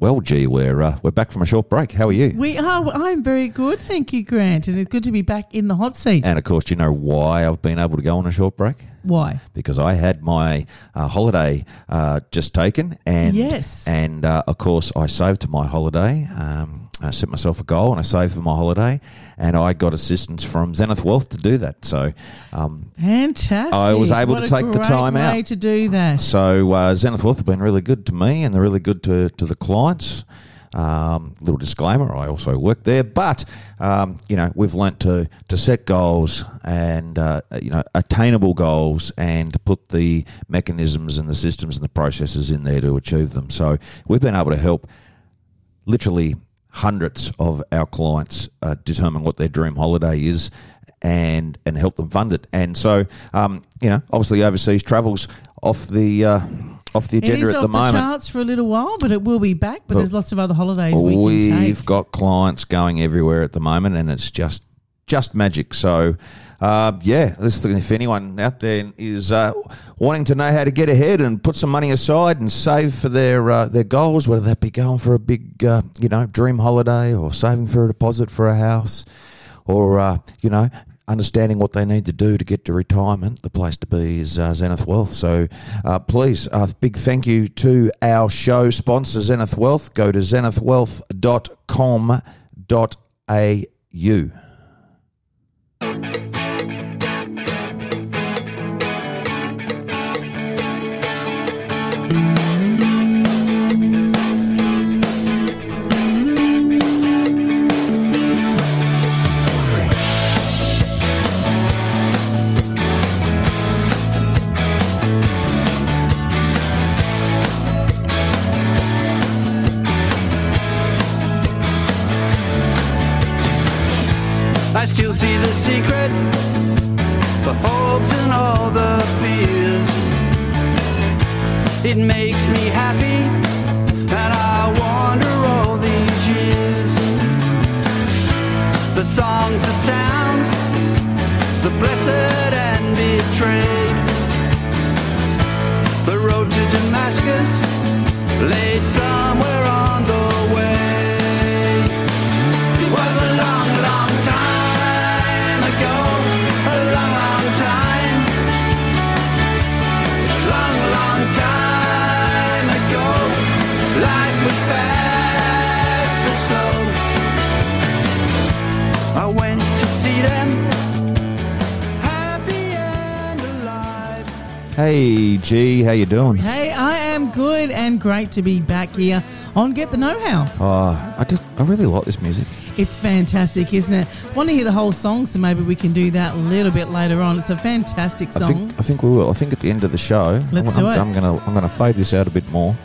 Well, gee, we're uh, we're back from a short break. How are you? We are. I'm very good, thank you, Grant, and it's good to be back in the hot seat. And of course, do you know why I've been able to go on a short break? Why? Because I had my uh, holiday uh, just taken, and Yes. and uh, of course I saved my holiday. Um, I set myself a goal, and I saved for my holiday, and I got assistance from Zenith Wealth to do that. So, um, Fantastic! I was able What to take the time out. to do that. So uh, Zenith Wealth have been really good to me, and they're really good to, to the clients. Um, little disclaimer: I also work there, but um, you know we've learnt to to set goals and uh, you know attainable goals, and put the mechanisms and the systems and the processes in there to achieve them. So we've been able to help literally hundreds of our clients uh, determine what their dream holiday is and and help them fund it. And so, um, you know, obviously overseas travels off the uh, off the agenda is at the the, moment. charts for a little while, but it will be back. But But there's lots of other holidays we we've take. got clients going everywhere at the moment, and it's just just magic. So. Uh, yeah, listen, if anyone out there is uh, wanting to know how to get ahead and put some money aside and save for their uh, their goals, whether that be going for a big uh, you know dream holiday or saving for a deposit for a house, or uh, you know understanding what they need to do to get to retirement, the place to be is uh, Zenith Wealth. So uh, please, a big thank you to our show sponsor, Zenith Wealth. Go to zenithwealth.com.au. I still see the secret, the hopes and all the fears. It makes me happy, and I wonder all these years. The songs, the sounds, the blessed and betrayed. The road to Damascus lay somewhere Hey, G, how you doing? Hey, I am good and great to be back here on Get the Know How. Oh, I just, I really like this music. It's fantastic, isn't it? Want to hear the whole song, so maybe we can do that a little bit later on. It's a fantastic I song. think, I think we will. I think at the end of the show, Let's I'm, do it. I'm gonna, I'm gonna fade this out a bit more.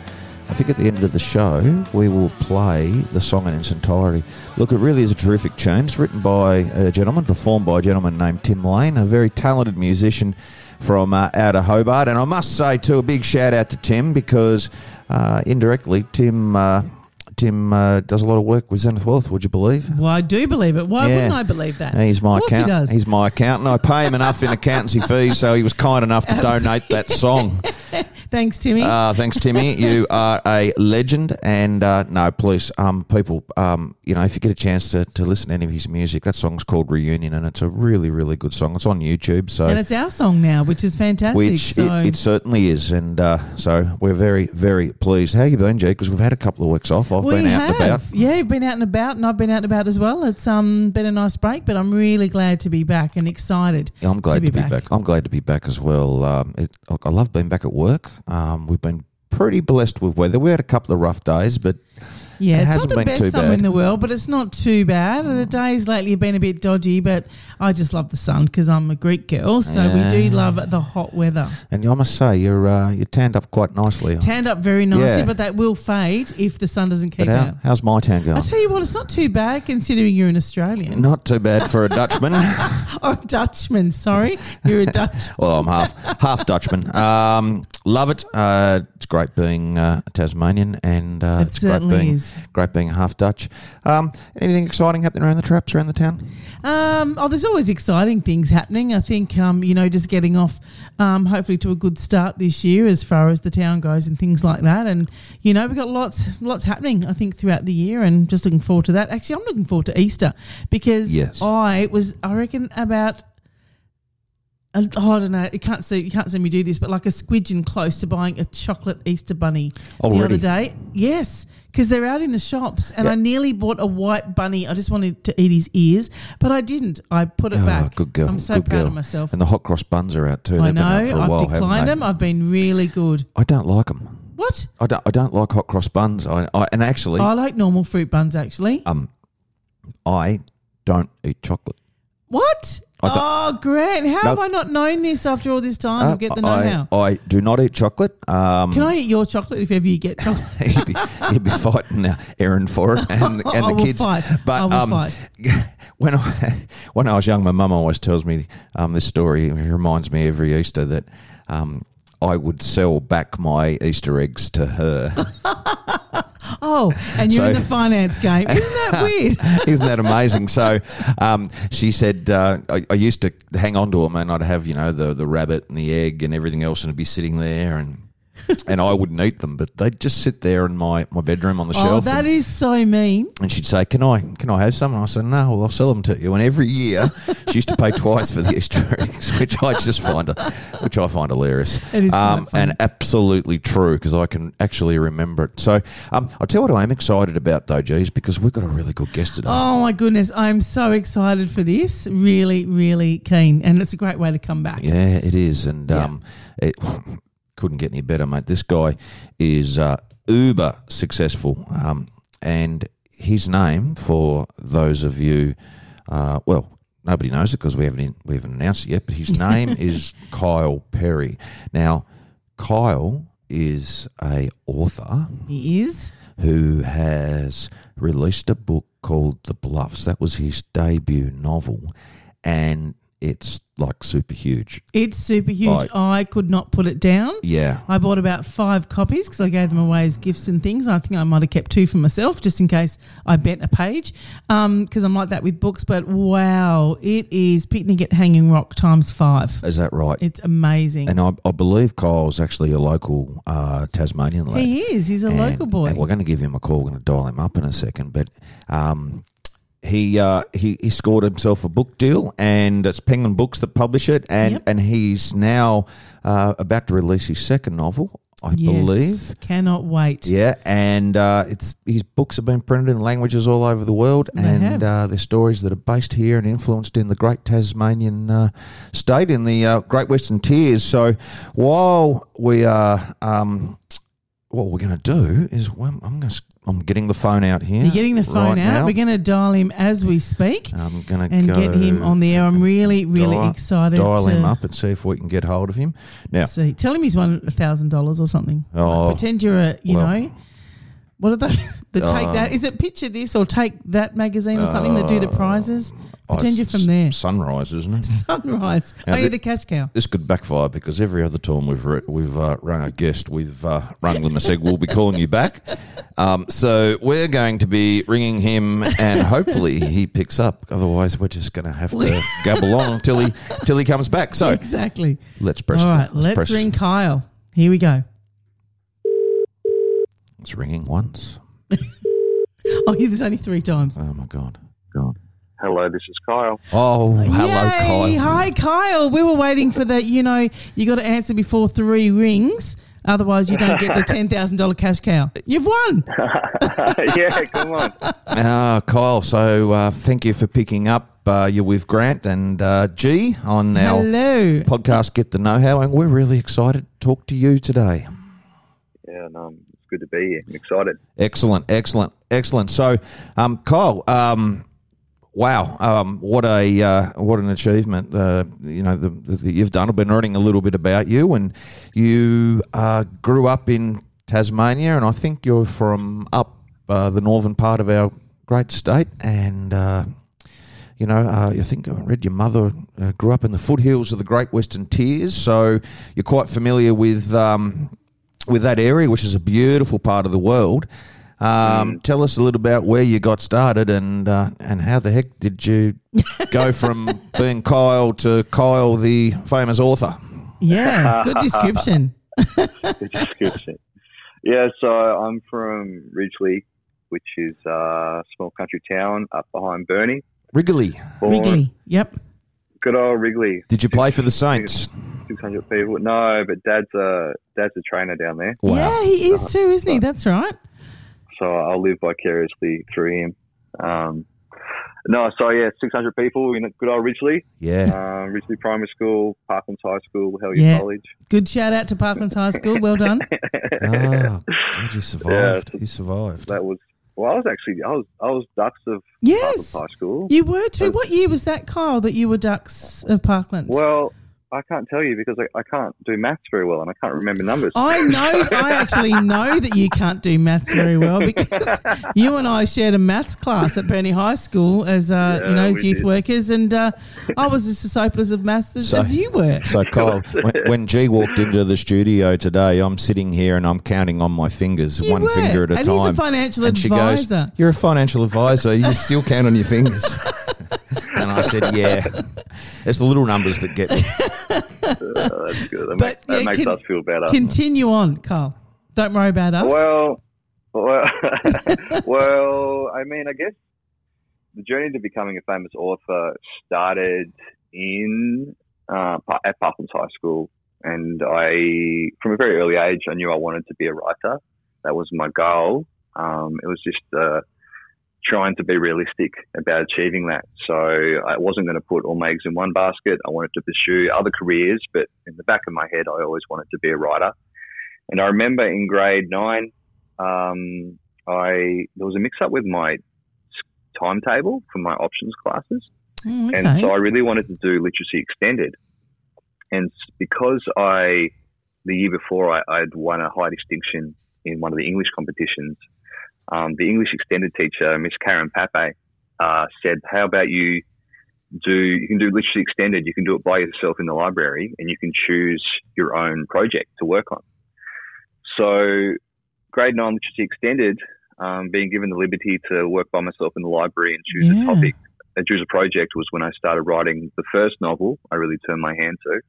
I think at the end of the show, we will play the song in its entirety. Look, it really is a terrific tune. It's written by a gentleman, performed by a gentleman named Tim Lane, a very talented musician from uh, out of Hobart. And I must say, too, a big shout out to Tim because uh, indirectly, Tim. Uh, Tim uh, does a lot of work with Zenith Wealth. Would you believe? well, I do believe it. Why Yeah. wouldn't I believe that? He's my accountant. He does. He's my accountant. I pay him enough in accountancy fees, so he was kind enough to donate that song. Thanks, Timmy. Uh, thanks, Timmy. You are a legend. And uh, no, please, um, people, um, you know, if you get a chance to, to listen to any of his music, that song's called Reunion, and it's a really, really good song. It's on YouTube, so and it's our song now, which is fantastic. which so it, it certainly is. And uh, so we're very, very pleased. How you been, Jake? Because we've had a couple of weeks off. I've we been out have. and about. Yeah, you've been out and about, and I've been out and about as well. It's um been a nice break, but I'm really glad to be back and excited. Yeah, I'm glad to be, back. I'm glad to be back as well. Um, it, I love being back at work. Um, we've been pretty blessed with weather. We had a couple of rough days, but Yeah, It it's not the best summer in the world, but it's not too bad. The days lately have been a bit dodgy, but I just love the sun because I'm a Greek girl, so we do love the hot weather. and I must say you're uh, you tanned up quite nicely. Tanned up very nicely, Yeah. but that will fade if the sun doesn't keep how, out. how's my tan going? I tell you what, it's not too bad considering you're an Australian Not too bad for a Dutchman. or a Dutchman. Sorry, you're a Dutch. well, I'm half half Dutchman. Um, love it. Uh, it's great being uh, a Tasmanian, and uh, It it's great being is. Is. Great being half Dutch. Um, anything exciting happening around the traps around the town? Um, oh, there's always exciting things happening. I think, um, you know, just getting off, um, hopefully to a good start this year as far as the town goes and things like that. And you know, we've got lots, lots happening. I think throughout the year, and just looking forward to that. Actually, I'm looking forward to Easter because Yes. I was, I reckon, about. Uh, Oh, I don't know. You can't see. You can't see me do this, but like a squidgen close to buying a chocolate Easter bunny the other day. Yes, because they're out in the shops, and Yeah. I nearly bought a white bunny. I just wanted to eat his ears, but I didn't. I put it Oh, back. good girl. I'm so good proud girl. of myself. And the hot cross buns are out too. I They've know. a I've while, declined them. I've been really good. I don't like them. What? I don't. I don't like hot cross buns. I, I and actually, I like normal fruit buns. Actually. um, I don't eat chocolate. what? Oh, Grant, how No. have I not known this after all this time? Uh, get the know-how. I, I do not eat chocolate. Um, Can I eat your chocolate if ever you get chocolate? you'd, be, you'd be fighting uh, Aaron for it and, and I the kids. fight. But um, fight. when I when I was young, my mum always tells me um, this story. It reminds me every Easter that um, I would sell back my Easter eggs to her. Oh, and you're So- in the finance game. Isn't that weird? Isn't that amazing? So um, she said, uh, I, I used to hang on to them and I'd have, you know, the, the rabbit and the egg and everything else and it'd be sitting there and and I wouldn't eat them, but they'd just sit there in my, my bedroom on the Oh, shelf. that and, is so mean. and she'd say, "Can I can I have some?" And I said, "No, well, I'll sell them to you." And every year, she used to pay twice for the Easter eggs, which I just find, a, which I find hilarious. It is um, and absolutely true because I can actually remember it. So, um, I'll tell you what I am excited about though, G's, because we've got a really good guest today. Oh my goodness, I'm so excited for this. Really, really keen, and it's a great way to come back. Yeah, it is, and Yeah. um, it couldn't get any better, mate. This guy is uh, uber successful, um, and his name for those of you, uh, well, nobody knows it because we haven't we haven't announced it yet. But his name is Kyle Perry. Now, Kyle is a author He is. who has released a book called The Bluffs. That was his debut novel, and it's like super huge. It's super huge. Like- I could not put it down. Yeah. I bought about five copies because I gave them away as gifts and things. I think I might have kept two for myself just in case I bent a page because I'm like that with books. But wow, it is Picnic at Hanging Rock times five. Is that right? It's amazing. And I, I believe Kyle's actually a local uh, Tasmanian lad. he is. He's a And- local boy. and we're going to give him a call. We're going to dial him up in a second. But um, he, uh, he he scored himself a book deal, and it's Penguin Books that publish it. And Yep. and he's now uh, about to release his second novel, I Yes. believe. Cannot wait. Yeah, and uh, it's his books have been printed in languages all over the world, They and have. uh, they're stories that are based here and influenced in the great Tasmanian uh, state in the uh, Great Western Tiers. So while we are, um, what we're going to do is well, I'm going to I'm getting the phone out here. You're getting the phone right out. now. We're going to dial him as we speak I'm going to and get him on the air. I'm really, really dial- excited Dial to him up and see if we can get hold of him. Now, see. Tell him he's won a thousand dollars or something. Oh, Pretend you're a, you well. know, what are they? The take Uh, that is it? Picture this or take that magazine or something that do the prizes. oh, Pretend you're from there. Sunrise, isn't it? Sunrise. Now Are you the- cash cow? this could backfire because every other time we've re- we've uh, rung a guest, we've uh, rung them and said we'll be calling you back. Um, so we're going to be ringing him, and hopefully he picks up. Otherwise, we're just going to have to gabble on until he till he comes back. So Exactly. let's press. All right, let's press- ring Kyle. Here we go. It's ringing once. Oh, yeah, there's only three times. Oh my god. God. Hello, this is Kyle. Oh, hello, Yay! Kyle. Hi, Kyle. We were waiting for the, you know, you got to answer before three rings. Otherwise, you don't get the $10,000 cash cow. You've won. yeah, come on. Ah, Kyle. So uh, thank you for picking up. Uh, you're with Grant and uh, G on our Hello. podcast. Get the know how, and we're really excited to talk to you today. Yeah, no, it's good to be here. I'm excited. Excellent, excellent, excellent. So, um, Kyle, um, wow, um, what a uh, what an achievement! Uh, you know, the, the, you've done. I've been learning a little bit about you, and you uh, grew up in Tasmania, and I think you're from up uh, the northern part of our great state, and. Uh, you know, uh, I think I read your mother uh, grew up in the foothills of the Great Western Tiers, so you're quite familiar with um, with that area, which is a beautiful part of the world. Um, Tell us a little about where you got started and uh, and how the heck did you go from being Kyle to Kyle, the famous author? Yeah, good description. Good description. Yeah, so I'm from Ridgley, which is a small country town up behind Burnie. Wrigley. Born- Wrigley. Yep. Good old Wrigley. Did you play for the Saints? 600 people. No, but dad's a dad's a trainer down there, Wow. Yeah, he is too, isn't he? That's right. so I'll live vicariously through him. Um, no, so yeah, 600 people in good old Ridgley, Yeah. um, Ridgley Primary School, Parklands High School, Hellyer Yeah. College. Good shout out to Parklands High School. Well done. Oh, God, you survived. You survived. That was well. I was actually I was I was Dux of Yes, Parklands High School. you were too. What year was that, Kyle, that you were Dux of Parklands? Well, I can't tell you because I, I can't do maths very well and I can't remember numbers. I know. I actually know that you can't do maths very well because you and I shared a maths class at Burnie High School as uh, you know as youth did. workers, and uh, I was just as hopeless of maths as, So- as you were. So, Kyle, when, when G walked into the studio today, I'm sitting here and I'm counting on my fingers, You one were. finger at a And time. he's a financial and she advisor. goes, "You're a financial advisor. You still count on your fingers." and I said, "Yeah, it's the little numbers that get me." Uh, that's good. That, But, makes, that makes can- us feel better. Continue on, Carl. Don't worry about us. Well, well, well, I mean, I guess the journey to becoming a famous author started in uh, at Parklands High School, and I, from a very early age, I knew I wanted to be a writer. That was my goal. Um, it was just uh, trying to be realistic about achieving that. So I wasn't going to put all my eggs in one basket. I wanted to pursue other careers, but in the back of my head, I always wanted to be a writer. And I remember in grade nine, um, I there was a mix up with my timetable for my options classes, Mm, and so I really wanted to do literacy extended. And because I the year before I, I'd won a high distinction in one of the English competitions, um, the English extended teacher, Miss Karen Pape, uh, said, "How about you do you can do literacy extended? You can do it by yourself in the library, and you can choose your own project to work on." So, grade nine literacy extended, um, being given the liberty to work by myself in the library and choose Yeah. a topic, and choose a project was when I started writing the first novel. I really turned my hand to,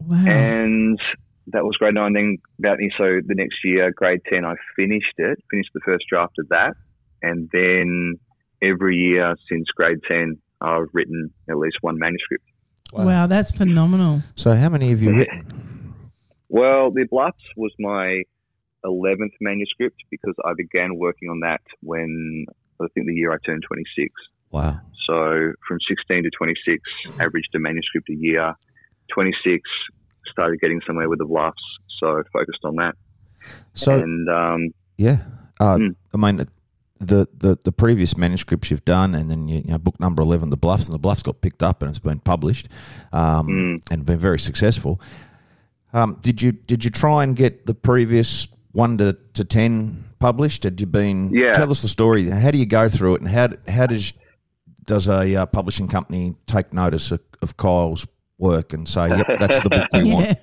wow. and that was grade nine. Then about so the next year, grade ten, I finished it, finished the first draft of that, and then every year since grade ten, I've written at least one manuscript. wow. that's phenomenal. So, how many have you written? Well, The Bluffs was my 11th manuscript because I began working on that when I think the year I turned 26. Wow. So from 16 to 26, averaged a manuscript a year. 26, started getting somewhere with The Bluffs, so focused on that. So, and um, yeah, uh, Mm. I mean, the, the the previous manuscripts you've done, and then you, you know, book number eleven, the Bluffs, and the Bluffs got picked up and it's been published, um, Mm. and been very successful. Um, did you did you try and get the previous one to, to ten published? Had you been? Yeah. Tell us the story. How do you go through it, and how how does does a uh, publishing company take notice of, of Kyle's work and say, "Yep, that's the book we want"?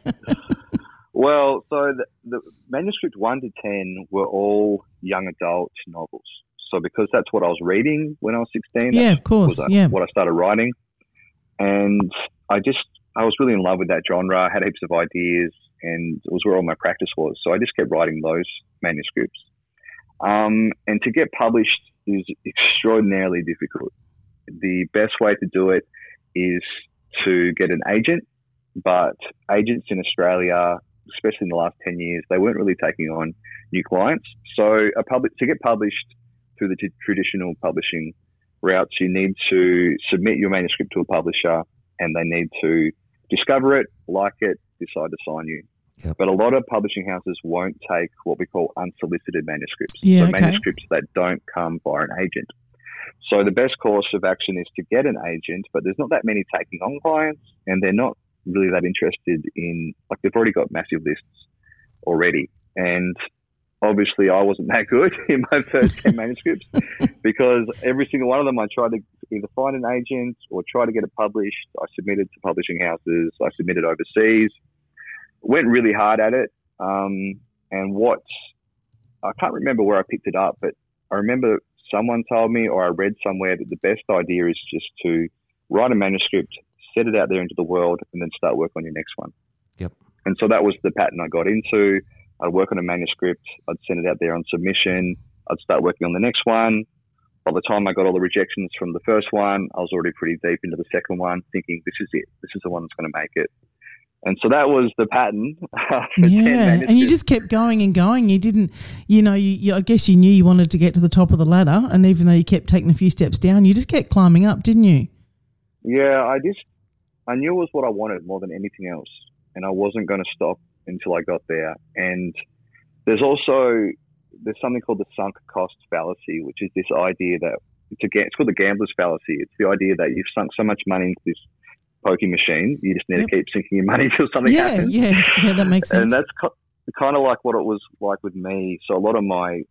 Well, so the, the manuscript one to ten were all young adult novels. So because that's what I was reading when I was sixteen, Yeah, of course, was, yeah. what I started writing, and I just I was really in love with that genre. I had heaps of ideas, and it was where all my practice was. So I just kept writing those manuscripts. Um, and to get published is extraordinarily difficult. The best way to do it is to get an agent, but agents in Australia, especially in the last 10 years, they weren't really taking on new clients. So a public, to get published through the t- traditional publishing routes, you need to submit your manuscript to a publisher and they need to discover it, like it, decide to sign you. Yep. But a lot of publishing houses won't take what we call unsolicited manuscripts. Yeah, so okay. manuscripts that don't come via an agent. So the best course of action is to get an agent, but there's not that many taking on clients and they're not really that interested in, like they've already got massive lists already. And obviously I wasn't that good in my first 10 manuscripts because every single one of them I tried to either find an agent or try to get it published. I submitted to publishing houses. I submitted overseas. Went really hard at it. Um, and what I can't remember where I picked it up, but I remember someone told me or I read somewhere that the best idea is just to write a manuscript, set it out there into the world, and then start work on your next one. Yep. And so that was the pattern I got into. I'd work on a manuscript, I'd send it out there on submission, I'd start working on the next one. By the time I got all the rejections from the first one, I was already pretty deep into the second one, thinking this is it. This is the one that's going to make it. And so that was the pattern. Yeah, and you just kept going and going. You didn't, you know, you, you, I guess you knew you wanted to get to the top of the ladder, and even though you kept taking a few steps down, you just kept climbing up, didn't you? Yeah, I just I knew it was what I wanted more than anything else, and I wasn't going to stop until I got there. And there's also there's something called the sunk cost fallacy, which is this idea that it's a it's called the gambler's fallacy. It's the idea that you've sunk so much money into this pokie machine, you just need Yep. to keep sinking your money until something yeah, happens. yeah, yeah. That makes sense. And that's kind of like what it was like with me. So a lot of my,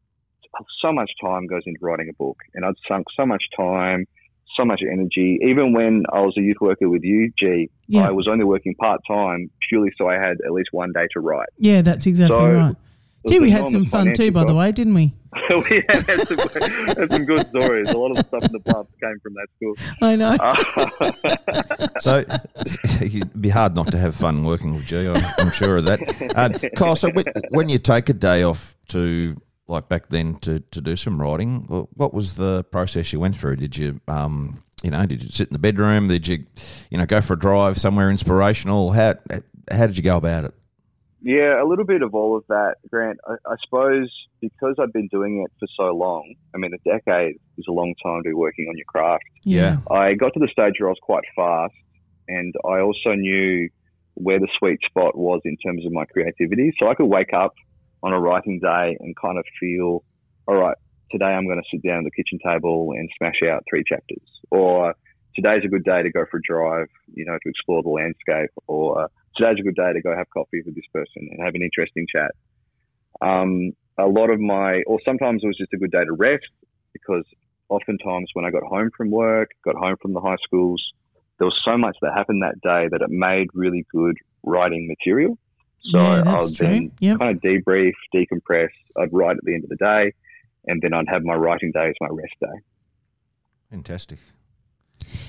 so much time goes into writing a book, and I'd sunk so much time, so much energy. Even when I was a youth worker with you, G, Yeah. I was only working part time purely so I had at least one day to write. yeah, that's exactly So, right. It Gee, we had some fun too, financial by the way, didn't we? we had some, had some good stories. A lot of the stuff in the bluffs came from that school. I know. Uh, So it'd be hard not to have fun working with G. I'm, I'm sure of that. Uh, Kyle, so when, when you take a day off to like back then to, to do some writing, what was the process you went through? Did you um you know did you sit in the bedroom? Did you you know go for a drive somewhere inspirational? How how did you go about it? Yeah, a little bit of all of that, Grant. I, I suppose because I've been doing it for so long, I mean, a decade is a long time to be working on your craft. Yeah. I got to the stage where I was quite fast, and I also knew where the sweet spot was in terms of my creativity. So I could wake up on a writing day and kind of feel, all right, today I'm going to sit down at the kitchen table and smash out three chapters, or today's a good day to go for a drive, you know, to explore the landscape, or today's a good day to go have coffee with this person and have an interesting chat. Um, a lot of my, or sometimes it was just a good day to rest because oftentimes when I got home from work, got home from the high schools, there was so much that happened that day that it made really good writing material. So Yeah, I that's would true. then Yep. kind of debrief, decompress. I'd write at the end of the day, and then I'd have my writing day as my rest day. Fantastic.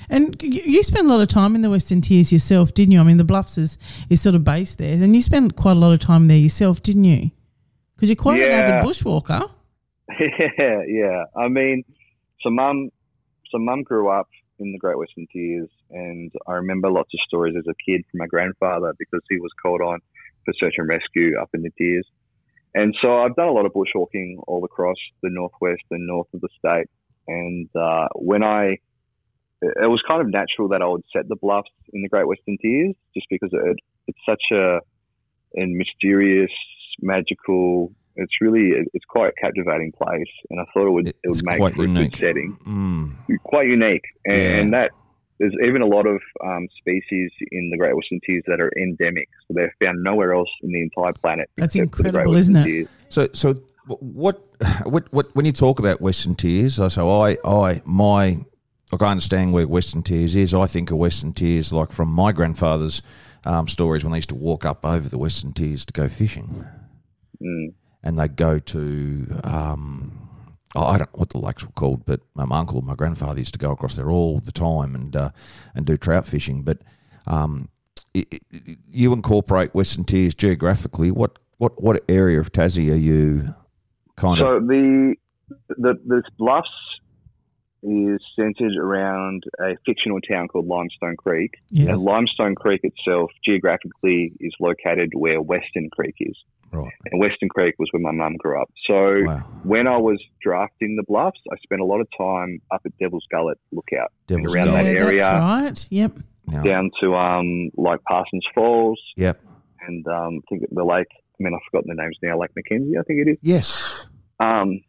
And you spent a lot of time in the Western Tiers yourself, didn't you? I mean, the Bluffs is, is sort of based there, and you spent quite a lot of time there yourself, didn't you? Because you're quite an Yeah. avid bushwalker. yeah, yeah. I mean, so mum, so mum grew up in the Great Western Tiers, and I remember lots of stories as a kid from my grandfather because he was called on for search and rescue up in the Tiers. And so I've done a lot of bushwalking all across the northwest and north of the state. And uh, when I, it was kind of natural that I would set the bluffs in the Great Western Tiers, just because it, it's such a, a mysterious, magical. It's really, it's quite a captivating place, and I thought it would, it would make quite for a good unique. setting Mm. quite unique, and, Yeah. and that there's even a lot of um, species in the Great Western Tiers that are endemic, so they're found nowhere else in the entire planet. That's except for the Great incredible, isn't it? Tiers. So, so what, what, what, when you talk about Western Tiers, I so I, I, my, like I understand where Western Tiers is. I think of Western Tiers like from my grandfather's um, stories when they used to walk up over the Western Tiers to go fishing, Mm. and they go to, um, oh, I don't know what the lakes were called, but my uncle and my grandfather used to go across there all the time and uh, and do trout fishing. But um, i i you incorporate Western Tiers geographically. What, what, what area of Tassie are you kind of? So the the the bluffs is centered around a fictional town called Limestone Creek, Yes. and Limestone Creek itself geographically is located where Western Creek is, Right. and Western Creek was where my mum grew up. So. Wow. when I was drafting the bluffs, I spent a lot of time up at Devil's Gullet Lookout Devil's around yeah, that area. that's right. Yep. Now, down to um like Parsons Falls Yep. and um I think the lake. I mean, I've forgotten the names now. Lake Mackenzie, I think it is. Yes. Um,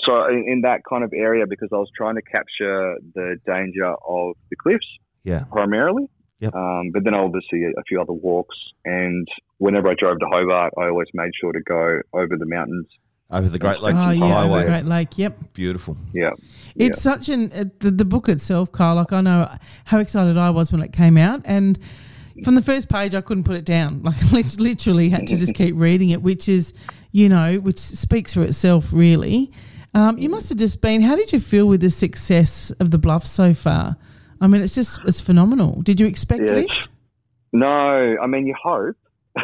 so in, in that kind of area, because I was trying to capture the danger of the cliffs Yeah. primarily. Yep. Um, but then obviously a, a few other walks, and whenever I drove to Hobart, I always made sure to go over the mountains. Over the Great Lake Oh, yeah, over Highway. Great Lake. Yep. Beautiful. Yeah, It's such an uh, the, the book itself, Carl. Like I know how excited I was when it came out, and from the first page, I couldn't put it down. Like I literally had to just keep reading it, which is, you know, which speaks for itself, really. Um, you must have just been. How did you feel with the success of the bluff so far? I mean, it's just it's phenomenal. Did you expect Yeah, this? No, I mean you hope.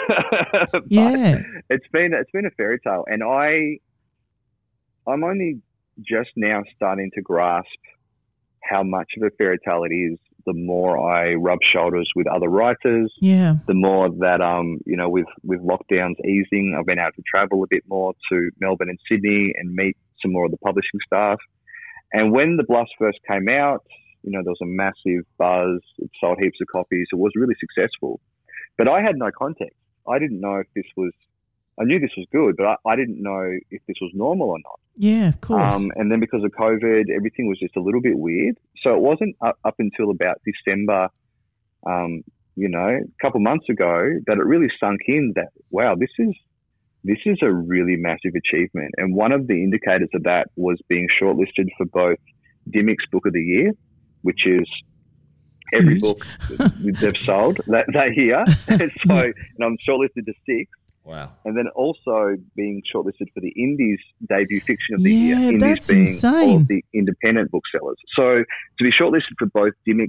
But Yeah, it's been it's been a fairy tale, and I I'm only just now starting to grasp how much of a fairy tale it is. The more I rub shoulders with other writers, yeah, the more that um you know with with lockdowns easing, I've been able to travel a bit more to Melbourne and Sydney and meet some more of the publishing staff. And when the Bluffs first came out, you know there was a massive buzz. It sold heaps of copies. It was really successful, but I had no context. I didn't know if this was. I knew this was good, but I, I didn't know if this was normal or not. yeah. Of course. Um, and then because of COVID, everything was just a little bit weird. So it wasn't up, up until about December, um, you know, a couple months ago, that it really sunk in that wow, this is this is a really massive achievement. And one of the indicators of that was being shortlisted for both Dymocks Book of the Year, which is every Huge. book they've sold that, that year. And so, and I'm shortlisted to six Wow. and then also being shortlisted for the Indies debut fiction of the Yeah, year. Indies that's being insane. all of the independent booksellers. So to be shortlisted for both Dymocks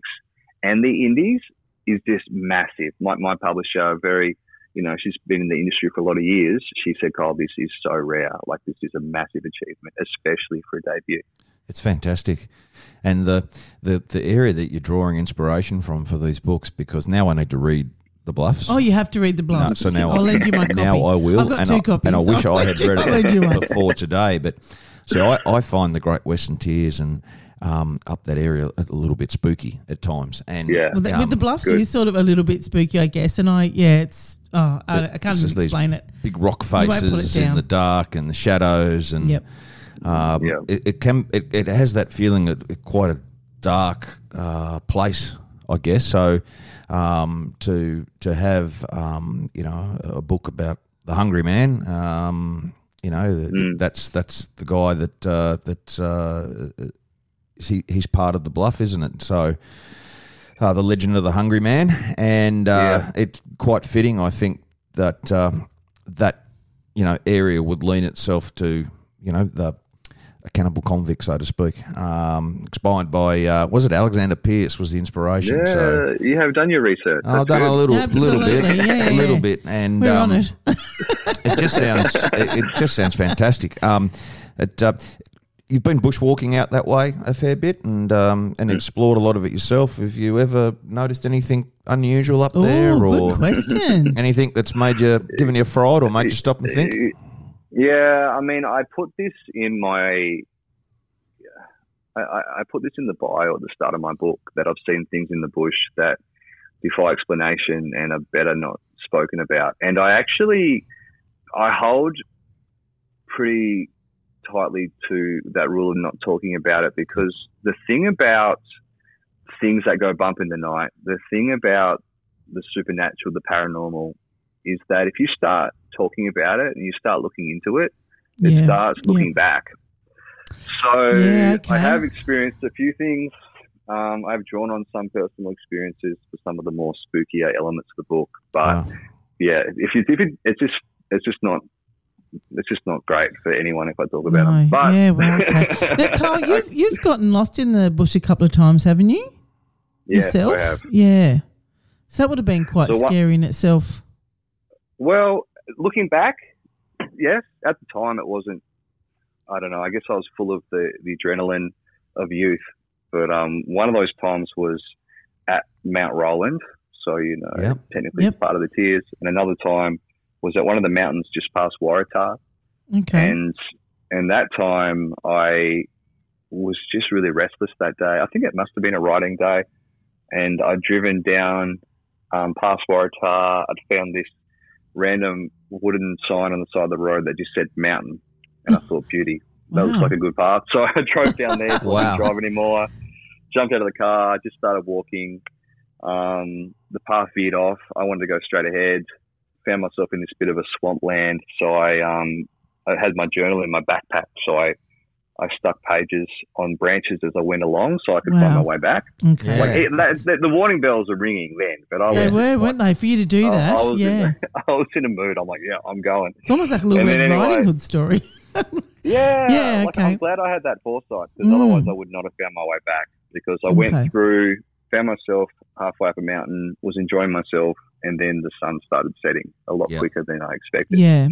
and the Indies is just massive. My, my publisher, very, you know, she's been in the industry for a lot of years. She said, "Carl, this is so rare. Like this is a massive achievement, especially for a debut." It's fantastic, and the, the the area that you're drawing inspiration from for these books because now I need to read the bluffs. oh, you have to read the No, bluffs. so now I'll lend you my copy. Now I will, I've got and, two I, copies. and I wish I'll I had read I'll lend you it before today. But so I, I find the Great Western Tiers and um, up that area a little bit spooky at times. And Yeah. Well, the, um, with the bluffs, good. is sort of a little bit spooky, I guess. And I, yeah, it's oh, I, I can't even these explain it. big rock won't put it faces in the dark and the shadows and Yep. um, Yeah. it, it can it, it has that feeling that it, quite a dark uh, place I guess so um, to to have um, you know a book about the hungry man um, you know Mm. that's that's the guy that uh, that uh, he, he's part of the bluff isn't it so uh, the legend of the hungry man and uh, Yeah. it's quite fitting I think that uh, that you know area would lean itself to you know the a cannibal convict, so to speak. Um, inspired by uh, was it Alexander Pearce was the inspiration? Yeah, So you have done your research. I've That's done a good. little, little bit, yeah, yeah, a little yeah. bit, and We're um, it. it just sounds it, it just sounds fantastic. Um, it, uh, you've been bushwalking out that way a fair bit and um, and explored a lot of it yourself. Have you ever noticed anything unusual up there, Oh, or good question. anything that's made you given you a fright or made you stop and think? Yeah, I mean, I put this in my. I, I I put this in the bio at the start of my book that I've seen things in the bush that defy explanation and are better not spoken about. And I actually, I hold pretty tightly to that rule of not talking about it because the thing about things that go bump in the night, the thing about the supernatural, the paranormal, is that if you start talking about it and you start looking into it, it Yeah, starts looking back. So Yeah, okay. I have experienced a few things. Um, I've drawn on some personal experiences for some of the more spookier elements of the book, but Wow. yeah, if you if it, it's just it's just not it's just not great for anyone if I talk about No, them. But yeah, well, okay. Now, Carl, you've, you've gotten lost in the bush a couple of times, haven't you? yeah, Yourself? I have. Yeah. So that would have been quite So what- scary in itself. Well, looking back, yes, at the time it wasn't. I don't know. I guess I was full of the, the adrenaline of youth. But um, one of those times was at Mount Roland. So, you know, Yep. technically Yep. it's part of the Tiers. And another time was at one of the mountains just past Waratah. Okay. And and that time I was just really restless that day. I think it must have been a riding day. And I'd driven down um, past Waratah. I'd found this random wooden sign on the side of the road that just said mountain. And I thought, beauty, that looks like a good path. So I drove down there, Wow. wasn't drive anymore, jumped out of the car, just started walking. Um, the path veered off. I wanted to go straight ahead. Found myself in this bit of a swampland. So I, um, I had my journal in my backpack. So I, I stuck pages on branches as I went along, so I could find my way back. Okay. Like it, that, the, the warning bells are ringing then, but I They were, weren't they, for you to do I- that? I, was yeah. in, I was in a mood. I'm like, yeah, I'm going. It's almost like a little Red anyway- Riding Hood story. Yeah, Yeah, like, okay. I'm glad I had that foresight because Mm. otherwise I would not have found my way back. Because I went through, found myself halfway up a mountain, was enjoying myself, and then the sun started setting a lot Yeah. quicker than I expected. yeah.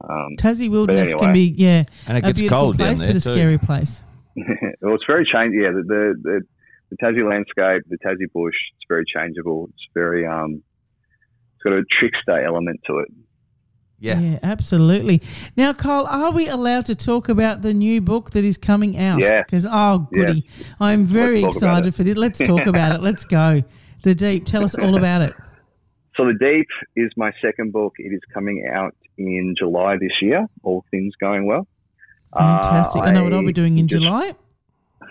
Um, Tassie Wilderness anyway. can be, yeah, And it a gets beautiful cold down place, there but a too. scary place. well, it's very changed. Yeah, the, the the the Tassie landscape, the Tassie bush, it's very changeable. It's very um, it's got a trickster element to it. Yeah. Yeah, absolutely. Now, Cole, are we allowed to talk about the new book that is coming out? Yeah. Because, oh, goody. I'm very Let's talk about excited for this. Let's talk about it. Let's go. The Deep. Tell us all about it. So the Deep is my second book. It is coming out in July this year. All things going well. Fantastic. Uh, I know what I'll be doing in just- July.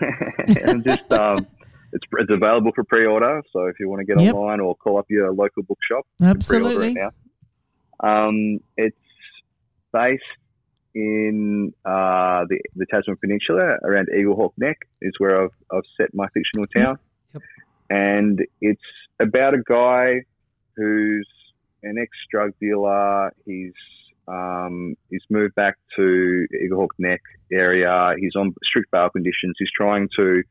and just um, it's it's available for pre-order. So if you want to get Yep. online or call up your local bookshop, you can pre-order Absolutely. Um, it's based in uh, the the Tasman Peninsula around Eaglehawk Neck is where I've I've set my fictional town, Yep. and it's about a guy who's an ex drug dealer. He's um, he's moved back to Eaglehawk Neck area. He's on strict bail conditions. He's trying to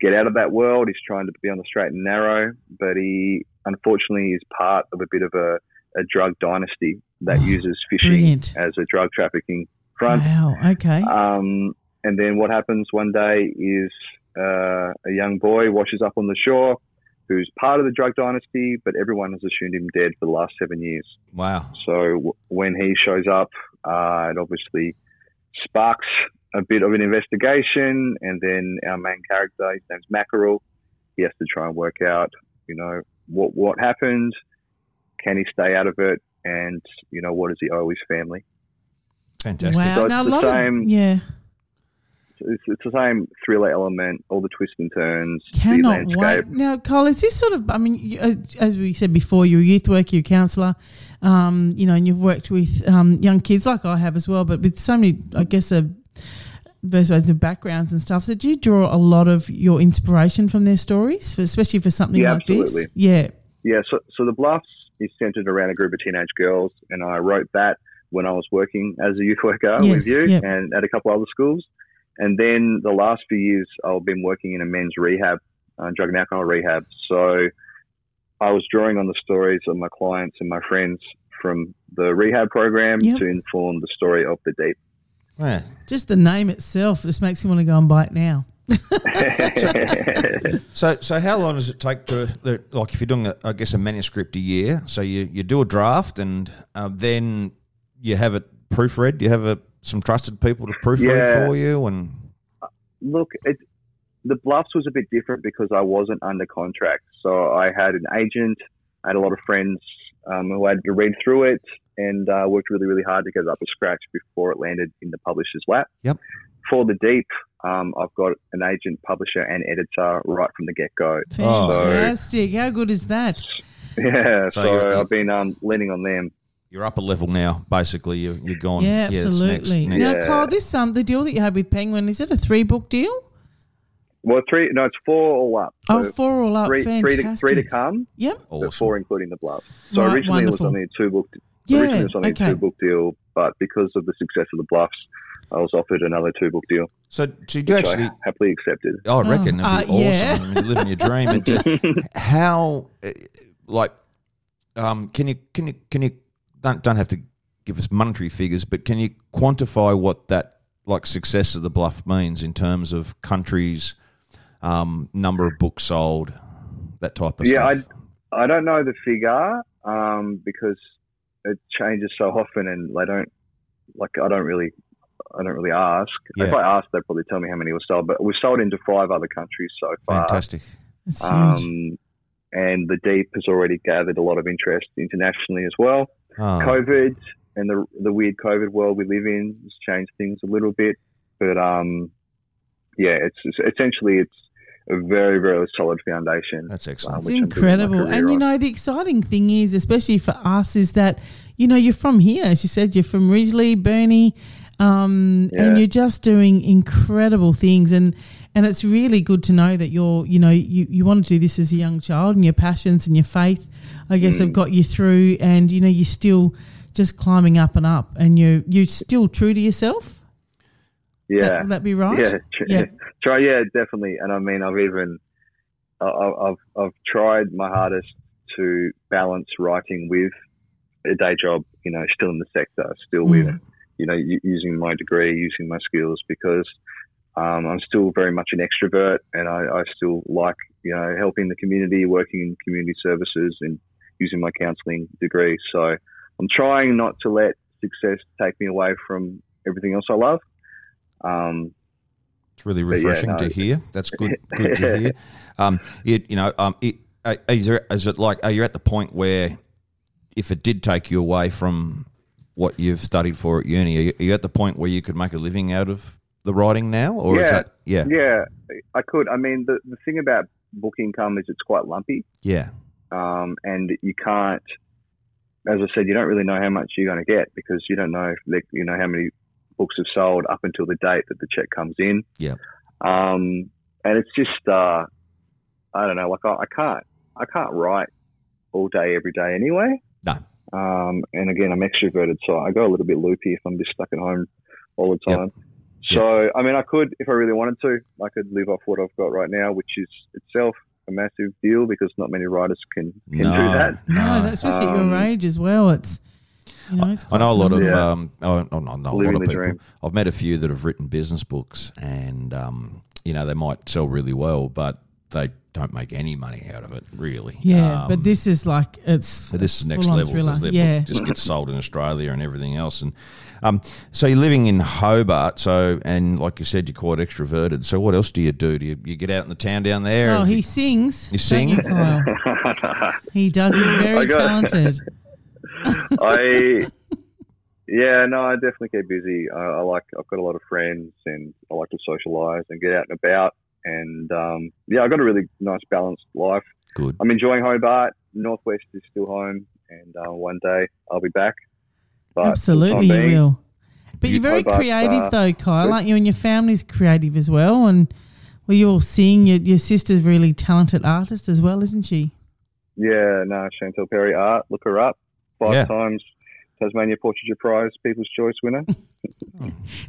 get out of that world. He's trying to be on the straight and narrow, but he unfortunately is part of a bit of a, a drug dynasty that uses fishing Brilliant. as a drug trafficking front. Wow. Okay. Um, and then what happens one day is uh, a young boy washes up on the shore who's part of the drug dynasty, but everyone has assumed him dead for the last seven years. Wow. So w- when he shows up, uh, it obviously sparks a bit of an investigation. And then our main character, his name's Mackerel, he has to try and work out, you know, what what happened, can he stay out of it, and you know, what does he owe his family? Fantastic. wow. So it's now, a the lot same- of, yeah. It's, it's the same thriller element, all the twists and turns, Cannot landscape. wait. Now, Cole, is this sort of, I mean, you, as, as we said before, you're a youth worker, you're a counsellor, um, you know, and you've worked with um, young kids like I have as well, but with so many, I guess, a various of backgrounds and stuff. So do you draw a lot of your inspiration from their stories, especially for something Yeah, like absolutely. this? Yeah. Yeah, so, so the Bluffs is centered around a group of teenage girls, and I wrote that when I was working as a youth worker Yes, with you yep. and at a couple other schools. And then the last few years, I've been working in a men's rehab, uh, drug and alcohol rehab. So I was drawing on the stories of my clients and my friends from the rehab program Yep. to inform the story of the deep. Yeah. Just the name itself just makes me want to go and buy it now. So, so how long does it take to like if you're doing, a, I guess, a manuscript a year? So you, you do a draft and uh, then you have it proofread. You have a, some trusted people to proofread Yeah. for you, and Look, it, the Bluffs was a bit different because I wasn't under contract. So I had an agent, I had a lot of friends um, who had to read through it and uh, worked really, really hard to get it up to scratch before it landed in the publisher's lap. Yep. For the deep, um, I've got an agent, publisher, and editor right from the get go. Oh. Fantastic. How good is that? Yeah, So so, I've been um, leaning on them. you're up a level now. Basically, you, you're gone. Yeah, it's absolutely. next- next- Now, Yeah. Carl, this um the deal that you have with Penguin is it a three book deal? Well, three, no, it's four all up. Oh, So four all up. three, three, Fantastic. to, three to come, Yep. but Awesome. four including the Bluffs. So Right, originally wonderful. it was only a two book Yeah. Originally, it was only Okay. a two book deal, but because of the success of the Bluffs, I was offered another two book deal, So, so you which actually. I happily accepted. Oh, I reckon Oh, that'd be uh, awesome. yeah. I mean, you're living your dream. And to- how, uh, like, um, can you can you can you don't don't have to give us monetary figures, but can you quantify what that like success of the bluff means in terms of countries, um, number of books sold, that type of stuff. Yeah, stuff? I don't know the figure um, because it changes so often, and they don't like. I don't really, I don't really ask. If I asked, they'd probably tell me how many were sold. But we've sold into five other countries so far. Fantastic. That's huge. Um, and the deep has already gathered a lot of interest internationally as well. Oh, COVID and the the weird COVID world we live in has changed things a little bit, but um, yeah, it's, it's essentially it's a very very solid foundation. that's um, excellent. It's which I'm building my incredible. career And you on. know, the exciting thing is, especially for us, is that, you know, you're from here. As you said, you're from Ridgley, Burnie. Um, Yeah. and you're just doing incredible things. And and it's really good to know that you're, you know, you, you want to do this as a young child, and your passions and your faith, I guess, Mm. have got you through. And you know, you're still just climbing up and up, and you you're still true to yourself. Yeah. That, would that be right? Yeah, tr- Yeah. try. Yeah, definitely. And I mean, I've even I've I've tried my hardest to balance writing with a day job. You know, still in the sector, still with Mm. You know using my degree, using my skills because. Um, I'm still very much an extrovert, and I, I still like you know helping the community, working in community services, and using my counselling degree. So I'm trying not to let success take me away from everything else I love. Um, It's really But yeah, refreshing no, to hear. That's good. Good to hear. Um, it, you know, um, it, uh, is, there, is it like are you at the point where if it did take you away from what you've studied for at uni, are you, are you at the point where you could make a living out of the writing now, or is Yeah. that yeah, Yeah, I could. I mean, the, the thing about book income is it's quite lumpy, yeah, um, and you can't. As I said, you don't really know how much you're going to get because you don't know, if, like, you know, how many books have sold up until the date that the check comes in. Yeah. Um, and it's just, uh, I don't know, like I, I can't, I can't write all day every day anyway. No. Um, and again, I'm extroverted, so I go a little bit loopy if I'm just stuck at home all the Yep. time. So, I mean, I could, if I really wanted to, I could live off what I've got right now, which is itself a massive deal because not many writers can, can no, do that. No, no. that's especially at Um, your age as well. It's you know, it's I know a lot of Yeah. um, oh, oh, no, no, a lot of people. dream. I've met a few that have written business books, and um, you know they might sell really well, but they don't make any money out of it, really. yeah. Um, but this is like it's So this is next level because thriller. their Yeah. book just gets sold in Australia and everything else. And um, so you're living in Hobart, so and like you said, you're quite extroverted. So what else do you do? Do you, you get out in the town down there? Oh, he you- sings. You don't sing? you, Kyle? He does. He's very got- talented. I, yeah, no, I definitely keep busy. I, I like, I've got a lot of friends and I like to socialise and get out and about. And um, yeah, I've got a really nice balanced life. Good. I'm enjoying Hobart. Northwest is still home, and uh, one day I'll be back. But Absolutely, you being, will. But you- you're very Hobart, creative, uh, though, Kyle, good. aren't you? And your family's creative as well. And well, you all seeing Your, your sister's really talented artist as well, isn't she? Yeah, no, Chantel Perry art. Look her up. Five Yeah. times Tasmania Portraiture Prize People's Choice winner.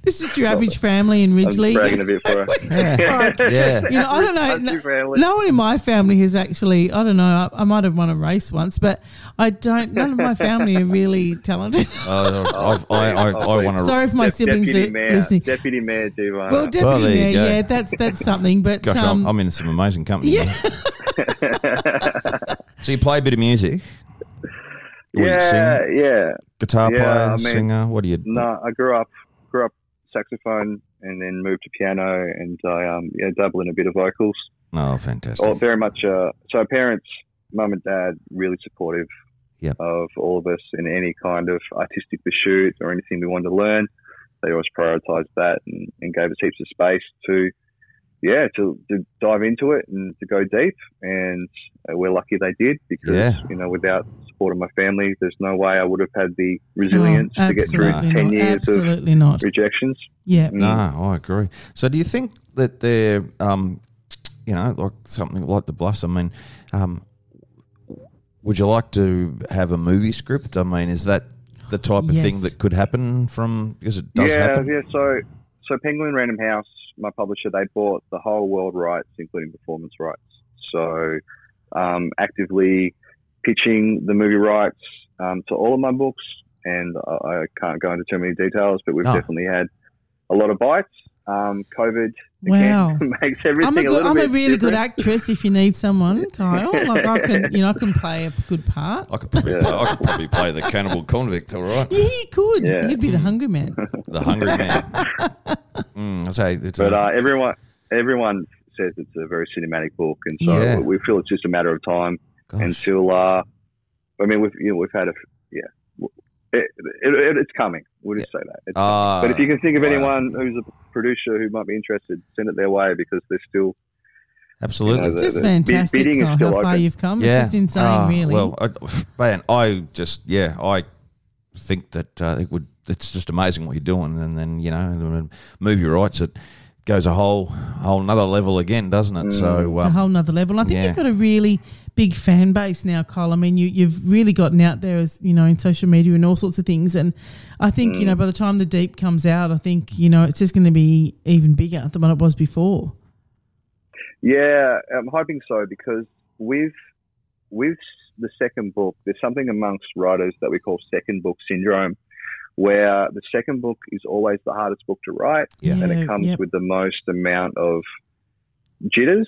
This is your average family in I'm Ridgley. bragging a bit for her. It's like- Yeah. you know, I don't know. No, no one in my family has actually. I don't know. I, I might have won a race once, but I don't. None of my family are really talented. Uh, I've, I, I, I want to. Sorry if my Dep- siblings Deputy are Mayor, listening. Deputy Mayor Divana. Well, deputy Well, mayor, go. yeah, that's that's something. But Gosh, um, I'm, I'm in some amazing company. Yeah. so you play a bit of music? Yeah, yeah. Guitar Yeah, player, I mean, singer? What do you? No, I grew up grew up saxophone and then moved to piano and I um yeah dabble in a bit of vocals. Oh, fantastic. Oh, very much. Uh, so parents, mum and dad, really supportive Yep. of all of us in any kind of artistic pursuit or anything we wanted to learn. They always prioritised that and, and gave us heaps of space to, yeah, to, to dive into it and to go deep. And we're lucky they did because Yeah. you know without support of my family, there's no way I would have had the resilience oh, to get through absolutely ten not. years of Absolutely not. rejections. Yeah. Mm. No, I agree. So, do you think that they're, um, you know, like something like the Bluffs? I mean, um, would you like to have a movie script? I mean, is that the type of thing that could happen from because it does yeah, happen? yeah. So, so Penguin Random House, my publisher, they bought the whole world rights, including performance rights. So, um, actively pitching the movie rights um, to all of my books, and I, I can't go into too many details, but we've No. definitely had a lot of bites. Um, COVID Wow. again makes everything I'm a good, little I'm a bit really good actress. If you need someone, Kyle, like I can, you know, I can play a good part. I could probably, Yeah. play, I could probably play the cannibal convict. All right, Yeah, you could. Yeah. You'd be the hungry man. the hungry man. Mm, I say it's But a, uh, everyone, everyone says it's a very cinematic book, and so Yeah. we feel it's just a matter of time gosh. until uh, I mean we've you know we've had a yeah it, it, it, it's coming we'll just say that it's Ah, but if you can think of wow. anyone who's a producer who might be interested send it their way because they're still absolutely. you know, It's the- just the fantastic, bidding is Kyle, still how far open. you've come. yeah, It's just insane, Ah, really. Well, I, man, I just yeah, I think that uh, it would it's just amazing what you're doing, and then you know, movie rights it goes a whole whole another level again, doesn't it? So It's a um, whole nother level. I think yeah. you've got a really big fan base now, Kyle. I mean, you, you've really gotten out there as, you know, in social media and all sorts of things. And I think, you know, by the time the deep comes out, I think, you know, it's just going to be even bigger than what it was before. Yeah, I'm hoping so because with with the second book, there's something amongst writers that we call second book syndrome, where the second book is always the hardest book to write, Yeah. and it comes yep. with the most amount of jitters.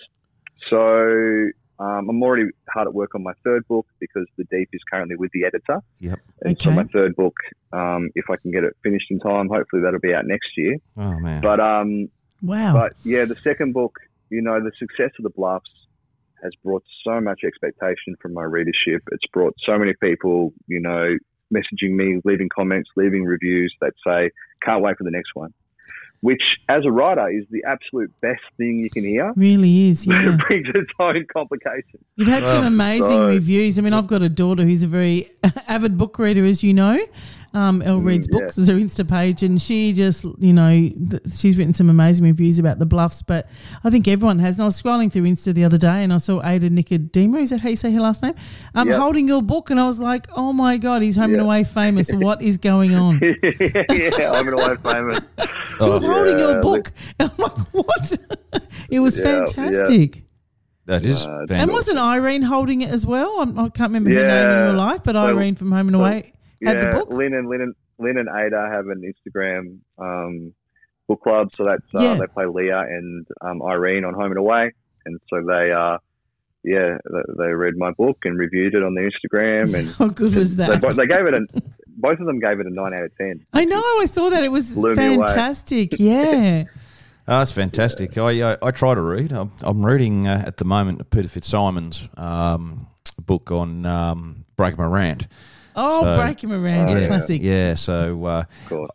So um, I'm already hard at work on my third book because the deep is currently with the editor. Yep. And so my third book, um, if I can get it finished in time, hopefully that'll be out next year. oh man, But um, Wow. but yeah, the second book, you know, the success of the Bluffs has brought so much expectation from my readership. It's brought so many people, you know, messaging me, leaving comments, leaving reviews that say, "Can't wait for the next one." Which, as a writer, is the absolute best thing you can hear. really is, yeah. it brings its own complications. You've had some amazing so- reviews. I mean, I've got a daughter who's a very avid book reader, as you know. Um, Elle reads Mm, yeah. books as her Insta page, and she just, you know, th- she's written some amazing reviews about the bluffs. But I think everyone has. And I was scrolling through Insta the other day, and I saw Ada Nicodemou. Is that how you say her last name? Um, Yep. holding your book, and I was like, oh my god, he's home and away famous. what is going on? yeah, I'm an away famous. She was holding your Yeah, book, and I'm like, what? it was Yeah, yeah. fantastic. that is Uh, And wasn't Irene holding it as well? I'm, I can't remember her name in Yeah. real life, but So- Irene from Home and so- Away had the yeah, book. Lynn and Lynn and, Lynn and Ada have an Instagram um, book club, so that's uh, Yeah. they play Leah and um, Irene on Home and Away, and so they uh, yeah they, they read my book and reviewed it on the Instagram, and How good was that? bo- they gave it a both of them gave it a nine out of ten. I know. I saw that. It was Blew me away. fantastic. Yeah. Oh, that's fantastic. I, uh, I try to read. I'm, I'm reading uh, at the moment Peter FitzSimons' um, book on um, Breaker Morant. Oh, So- Breaker Morant, Oh, yeah. classic. Yeah, so uh.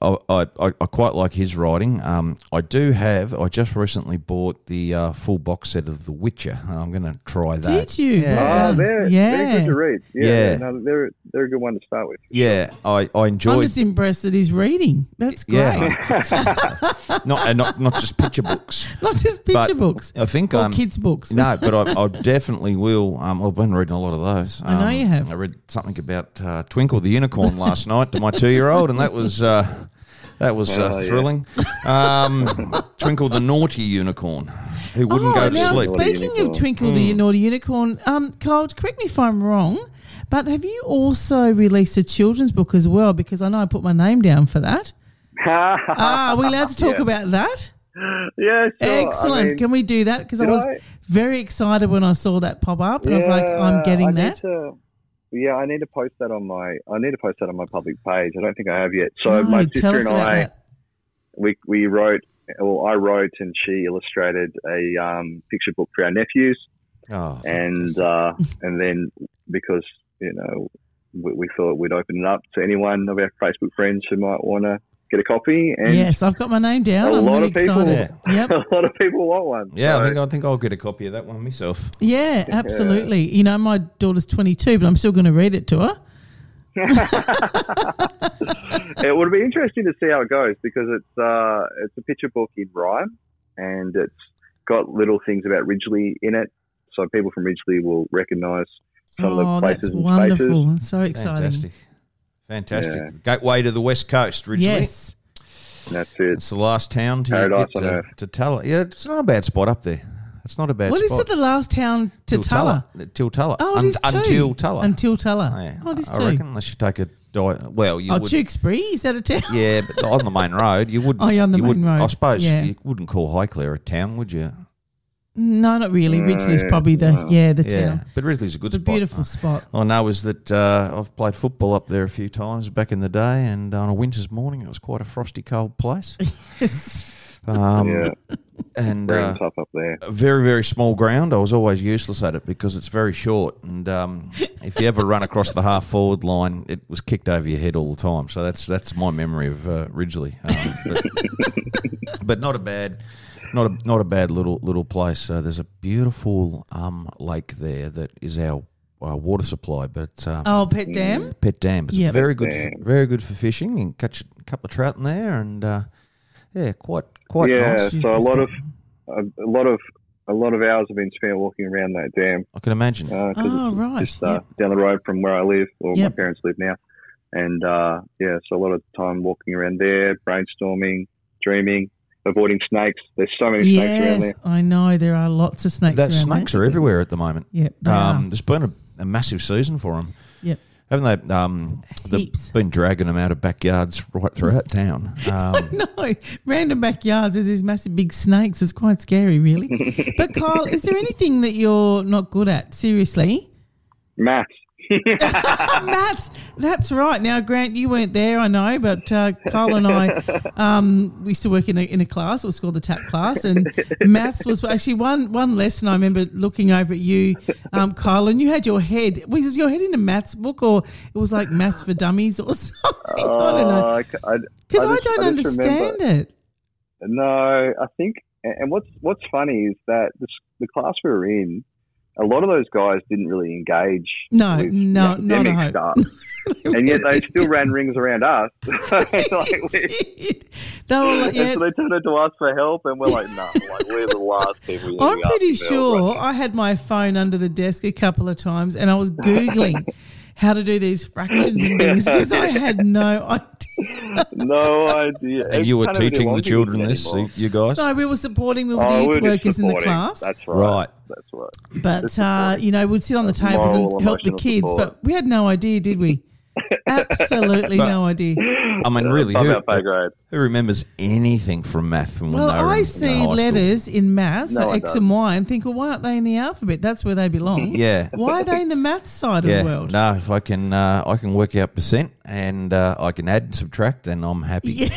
I, I, I I quite like his writing. Um, I do have. I just recently bought the uh, full box set of The Witcher, and I'm going to try that. Did you? Yeah. Oh, they're, Yeah. they're good to read. Yeah, Yeah. No, they're they're a good one to start with. Yeah, I, I enjoy I'm just impressed that he's reading. That's great. Yeah, not and not not just picture books. Not just picture books I think or um, kids' books. No, but I, I definitely will. Um, I've been reading a lot of those. I know Um, you have. I read something about uh, Twinkle the unicorn last night to my two-year-old, and that was uh, that was uh, Oh, yeah. thrilling. Um, Twinkle the naughty unicorn who wouldn't oh, go to now sleep. Naughty speaking of. Twinkle Mm. the Naughty Unicorn, um, Kyle, correct me if I'm wrong, but have you also released a children's book as well? Because I know I put my name down for that. Ah, are we allowed to talk Yeah. about that? yeah, sure. I Excellent. mean, Can we do that? Because I was I- very excited when I saw that pop up, and I was like, I'm getting I that. Need to, yeah, I need to post that on my. I need to post that on my public page. I don't think I have yet. So No, my sister and I, that. we we wrote. Well, I wrote and she illustrated a um, picture book for our nephews, Oh, and uh, and then because you know we, we thought we'd open it up to anyone of our Facebook friends who might want to get a copy, and Yes, I've got my name down. a I'm lot really of people, excited. Yep. a lot of people want one. yeah, I think I think I'll get a copy of that one myself. Yeah, absolutely. You know, my daughter's 22, but I'm still going to read it to her. it would be interesting to see how it goes because it's uh, it's a picture book in rhyme and it's got little things about Ridgley in it, so people from Ridgley will recognise some oh, of the that's places and wonderful. spaces. It's so exciting. Fantastic, fantastic. Yeah. Gateway to the west coast, Ridgley. Yes. That's it. It's the last town to Paradise get on to, earth. to Tullah. Yeah, it's not a bad spot up there. It's not a bad What is spot. it, the last town to Tullah? Till Tullah. Oh, it Un- is too. until Tullah. Until Tullah. Oh, yeah. Oh, it is I too. reckon unless you take a di- well, you Oh, would. Tewkesbury? Is that a town? Yeah, but on the main road, you wouldn't. Oh, you're on the you main wouldn't- road. I suppose Yeah. you wouldn't call Highclere a town, would you? No, not really. No, Ridgley's probably the, no. yeah, the Yeah, town. but Ridgley's a good The spot. beautiful spot. I know is that uh, I've played football up there a few times back in the day, and on a winter's morning, it was quite a frosty, cold place. Um, yeah, and very uh, tough up there. a very very small ground. I was always useless at it because it's very short, and um, if you ever run across the half forward line, it was kicked over your head all the time. So that's that's my memory of uh, Ridgley, um, but, but not a bad. Not a not a bad little little place. Uh, there's a beautiful um, lake there that is our uh, water supply, but um, Oh, Pet Dam. Pet Dam. It's Yep. very good, Dam. very good for fishing. You can catch a couple of trout in there, and uh, yeah, quite quite yeah, nice. so a lot of a, a lot of a lot of hours have been spent walking around that dam. I can imagine. Uh, 'cause Oh, it's right, Just uh, yep. down the road from where I live, or Yep. my parents live now. And uh, yeah, so a lot of time walking around there, brainstorming, dreaming, avoiding snakes. There's so many snakes around there. Yes, I know there are lots of snakes. that around, snakes mate. are everywhere at the moment. Yep, they Um, are. there's been a, a massive season for them, Yep. haven't they? Um, they've Heaps. been dragging them out of backyards right throughout town. Um, No, random backyards. There's these massive big snakes. It's quite scary, really. but Kyle, is there anything that you're not good at? Seriously, Maths. maths. That's right. Now, Grant, you weren't there, I know, but uh, Kyle and I, um, we used to work in a, in a class. It was called the TAP class, and maths was actually one one lesson. I remember looking over at you, um, Kyle, and you had your head. Was your head in a maths book, or it was like maths for dummies, or something? I don't know. Uh, I, Because I, just- don't just understand remember- it. No, I think, and and what's what's funny is that the, the class we were in, a lot of those guys didn't really engage. No, with no, not a hope. stuff, and yet they still ran rings around us. like, we, they were like, yeah, so they turned to us for help, and we're like, no, like we're the last people. I'm pretty for sure? I had my phone under the desk a couple of times and I was Googling how to do these fractions and things because I had no idea. No idea. and you were teaching the children this, Anymore. you guys? No, we were supporting with Oh, the youth were just workers in the class. That's right. Right. That's right. But, uh, you know, we'd sit on the tables moral, and help the kids, support. but we had no idea, did we? Absolutely But- no idea. I mean, really, who, our pay grade. who remembers anything from math from when Well, they were in- I in see high school? letters in math, No so one X does. and Y, and think, well, why aren't they in the alphabet? That's where they belong. Yeah. Why are they in the math side Yeah, of the world? no. If I can, uh, I can work out percent, and uh, I can add and subtract, then I'm happy. Yeah,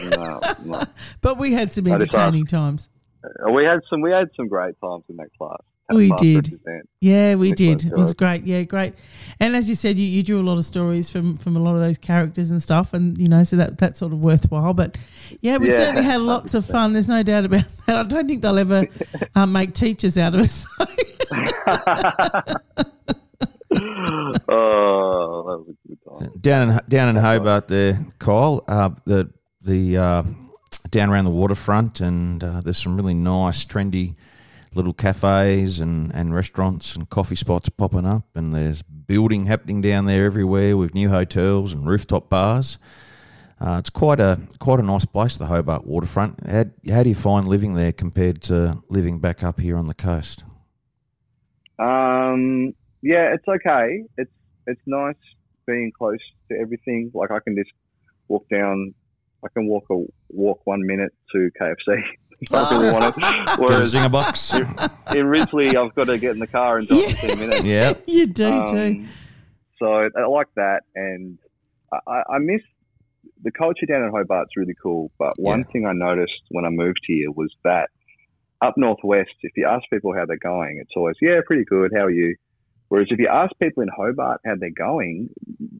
No, no. but we had some entertaining times. Uh, We had some. We had some great times in that class. We did. Yeah, we did. It was great. Yeah, great. And as you said, you, you drew a lot of stories from, from a lot of those characters and stuff, and you know, so that that's sort of worthwhile. But yeah, we Yeah, certainly had lots of fun. There's no doubt about that. I don't think they'll ever um, make teachers out of us. oh, that was a good time. Down in down in Hobart, there, Kyle. Uh, the the uh, down around the waterfront, and uh, there's some really nice, trendy little cafes and, and restaurants and coffee spots popping up, and there's building happening down there everywhere with new hotels and rooftop bars. Uh, it's quite a quite a nice place, the Hobart waterfront. How, how do you find living there compared to living back up here on the coast? Um, yeah, it's okay. It's it's nice being close to everything. Like I can just walk down. I can walk a walk one minute to KFC. if I really want to. Get a box. in Ridgley, I've got to get in the car and drive Yeah. for ten minutes. yeah, you do too. Um, so I like that, and I, I- I miss the culture down in Hobart's really cool. But one Yeah. thing I noticed when I moved here was that up northwest, if you ask people how they're going, it's always yeah, pretty good. How are you? Whereas if you ask people in Hobart how they're going,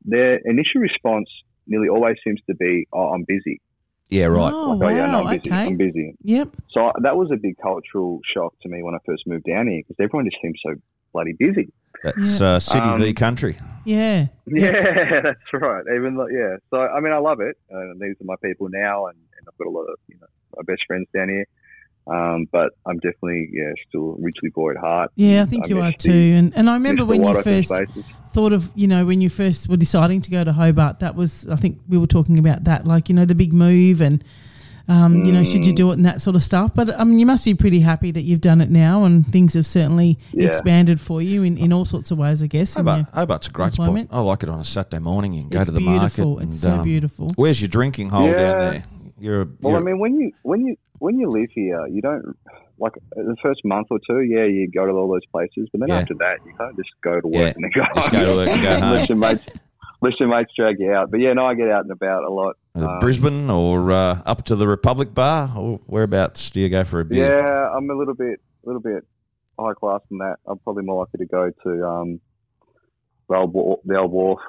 their initial response nearly always seems to be, "Oh, I'm busy." yeah, right. Oh, Like, oh yeah, no, wow. I'm busy. okay. I'm busy. Yep. So that was a big cultural shock to me when I first moved down here because everyone just seems so bloody busy. That's uh, city v Um, country. Yeah. Yeah, that's right. Even though, yeah. So I mean, I love it. Uh, these are my people now, and, and I've got a lot of you know my best friends down here. Um, but I'm definitely yeah still Ridgley boy at heart. Yeah, I think you miss are the- too. And and I remember when you first spaces. Thought of, you know, when you first were deciding to go to Hobart, that was, I think we were talking about that, like, you know, the big move and, um, you know, should you do it and that sort of stuff. But I mean, you must be pretty happy that you've done it now and things have certainly Yeah. expanded for you in, in all sorts of ways, I guess. Hobart. Hobart's a great spot. I like it on a Saturday morning. You go It's to the beautiful. market. It's and, so um, beautiful. Where's your drinking hole down there? You're, Well, I you're- mean, when you when you when you live here, you don't like the first month or two. Yeah, you go to all those places, but then Yeah. after that, you can't just go to work Yeah. and then go Just home. go to work and go home. Unless your mates, unless your mates drag you out. But yeah, no, I get out and about a lot. uh, Um, Brisbane or uh, up to the Republic Bar, or whereabouts do you go for a beer? Yeah, I'm a little bit, a little bit high class than that. I'm probably more likely to go to um, the old, Wharf- the old wharf.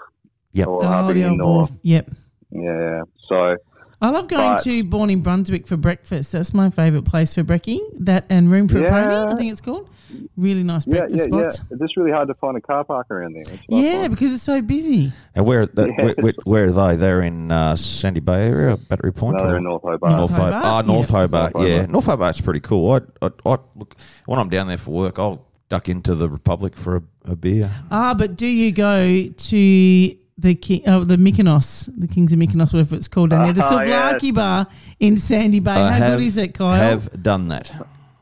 Yep. Or Oh, Harvey the old wharf. Yep. Yeah. So I love going But- to Born in Brunswick for breakfast. That's my favourite place for brekkie. That and Room for a Pony, I think it's called. Really nice Yeah, breakfast yeah, yeah. spots. It's just really hard to find a car park around there. That's Yeah, find. because it's so busy. And where, the, Yeah. where, where, where are they? They're in uh, Sandy Bay area, Battery Point. no, they're in North Hobart. North North Hobart. Hobart? Ah, North Yeah. Hobart. North Yeah, North Hobart's pretty cool. I, I, I look when I'm down there for work. I'll duck into the Republic for a, a beer. Ah, but do you go to the King, oh, the Mykonos, the Kings of Mykonos, whatever it's called down there, the Ah, Souvlaki yes. bar in Sandy Bay? I How have, good is it, Kyle? Have done that.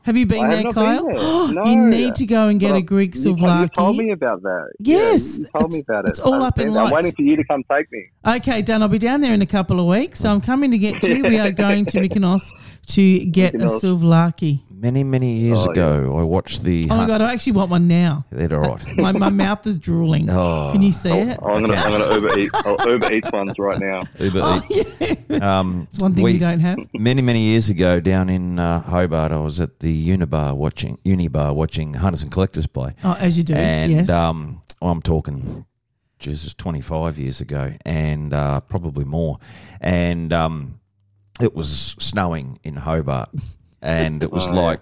Have you been I there, Kyle? been there. No. you need to go and get But a Greek you, told- souvlaki. you told me about that. Yes, yeah, you told me about it. it's all I've up in been there. I'm lights. waiting for you to come take me. Okay, Dan, I'll be down there in a couple of weeks, so I'm coming to get you. We are going to Mykonos to get a Mykonos. souvlaki. Many, many years Oh, ago, I watched the. Oh my god, I actually want one now. They're all right. My, my mouth is drooling. Oh. Can you see it? Oh, I'm gonna, I'm gonna Uber eat. I'll Uber Eats ones right now. Uber Oh, yeah. Um, It's one thing we- you don't have. Many, many years ago, down in uh, Hobart, I was at the Unibar watching Unibar watching Hunters and Collectors play, Oh, as you do. and yes. um, I'm talking, Jesus, 25 years ago, and uh, probably more, and um, it was snowing in Hobart, and it was Oh, yeah. like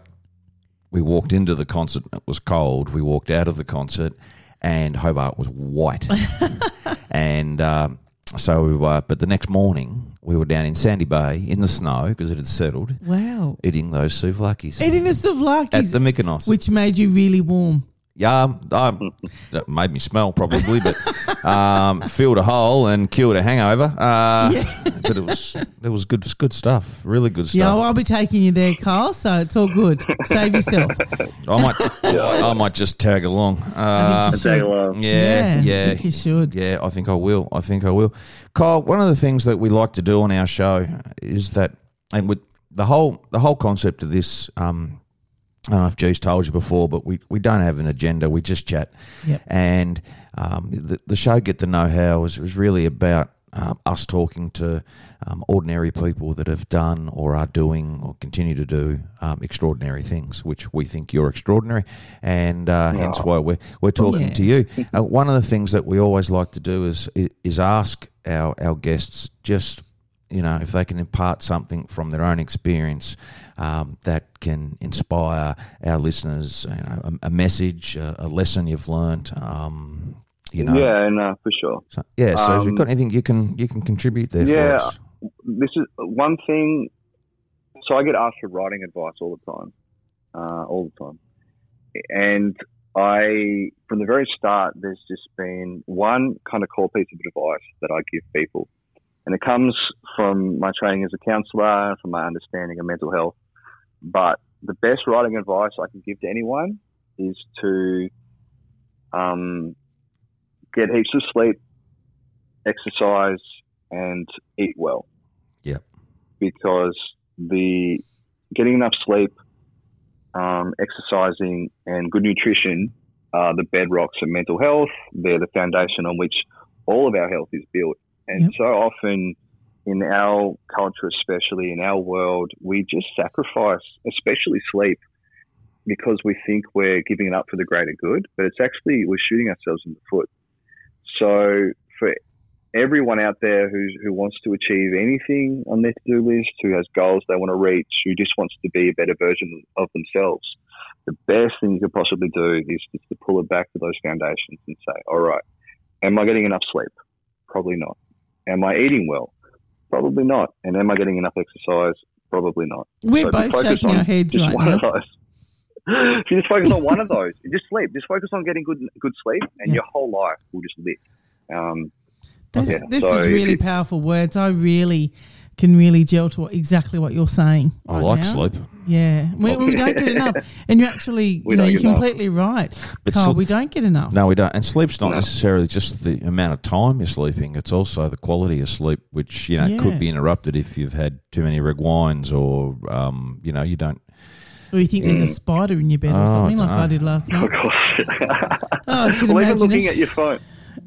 we walked into the concert. It was cold. We walked out of the concert, and Hobart was white. and um, so, uh, but the next morning we were down in Sandy Bay in the snow because it had settled, wow. eating those souvlakis Eating the at the Mykonos. which made you really warm. Yeah, um, that made me smell probably, but um, filled a hole and killed a hangover. Uh, But it was it was good good stuff. Really good stuff. Yeah, well, I'll be taking you there, Carl. so it's all good. Save yourself. I might I might just tag along. Uh, I think you Tag along. yeah, I yeah, think you should. Yeah, I think I will. I think I will. Carl, one of the things that we like to do on our show is that, and with the whole the whole concept of this, um, I don't know if G's told you before, but we, we don't have an agenda. We just chat, Yep. and um, the the show Get the Know How was was really about. Um, us talking to um, ordinary people that have done or are doing or continue to do um, extraordinary things, which we think you're extraordinary, and uh, hence why we're we're talking Yeah. to you. Uh, one of the things that we always like to do is is ask our our guests just you know if they can impart something from their own experience um, that can inspire our listeners, you know, a, a message, a, a lesson you've learned. Um, you know, Yeah, and uh, for sure. so, yeah. So if you've Um, got anything, you can you can contribute there Yeah. for us. This is one thing. So I get asked for writing advice all the time, uh, all the time, and I, from the very start, there's just been one kind of core piece of advice that I give people, and it comes from my training as a counsellor, from my understanding of mental health. But the best writing advice I can give to anyone is to um, get heaps of sleep, exercise, and eat well. Yep. Because the getting enough sleep, um, exercising, and good nutrition are the bedrocks of mental health. They're the foundation on which all of our health is built. And Yep. so often in our culture, especially in our world, we just sacrifice, especially sleep, because we think we're giving it up for the greater good, but it's actually we're shooting ourselves in the foot. So for everyone out there who's, who wants to achieve anything on their to-do list, who has goals they want to reach, who just wants to be a better version of themselves, the best thing you could possibly do is just to pull it back to those foundations and say, all right, am I getting enough sleep? Probably not. Am I eating well? Probably not. And am I getting enough exercise? Probably not. We're So both shaking our heads right now. of those. If you just focus on one of those, just sleep. Just focus on getting good good sleep, and Yeah. your whole life will just lift. Um, This, Yeah, this so is really you- powerful words. I really can really gel to what, exactly what you're saying. I right like now. sleep. Yeah, we, we don't get enough, and you're actually, you know, you're get enough. completely right, But Carl. sl- we don't get enough. No, we don't. And sleep's not No. necessarily just the amount of time you're sleeping. It's also the quality of sleep, which you know Yeah. could be interrupted if you've had too many red wines or um, you know you don't. Or you think there's a spider in your bed or Oh, something, like dunno. I did last oh night. gosh. Oh, I can well, even imagine looking it. at your phone,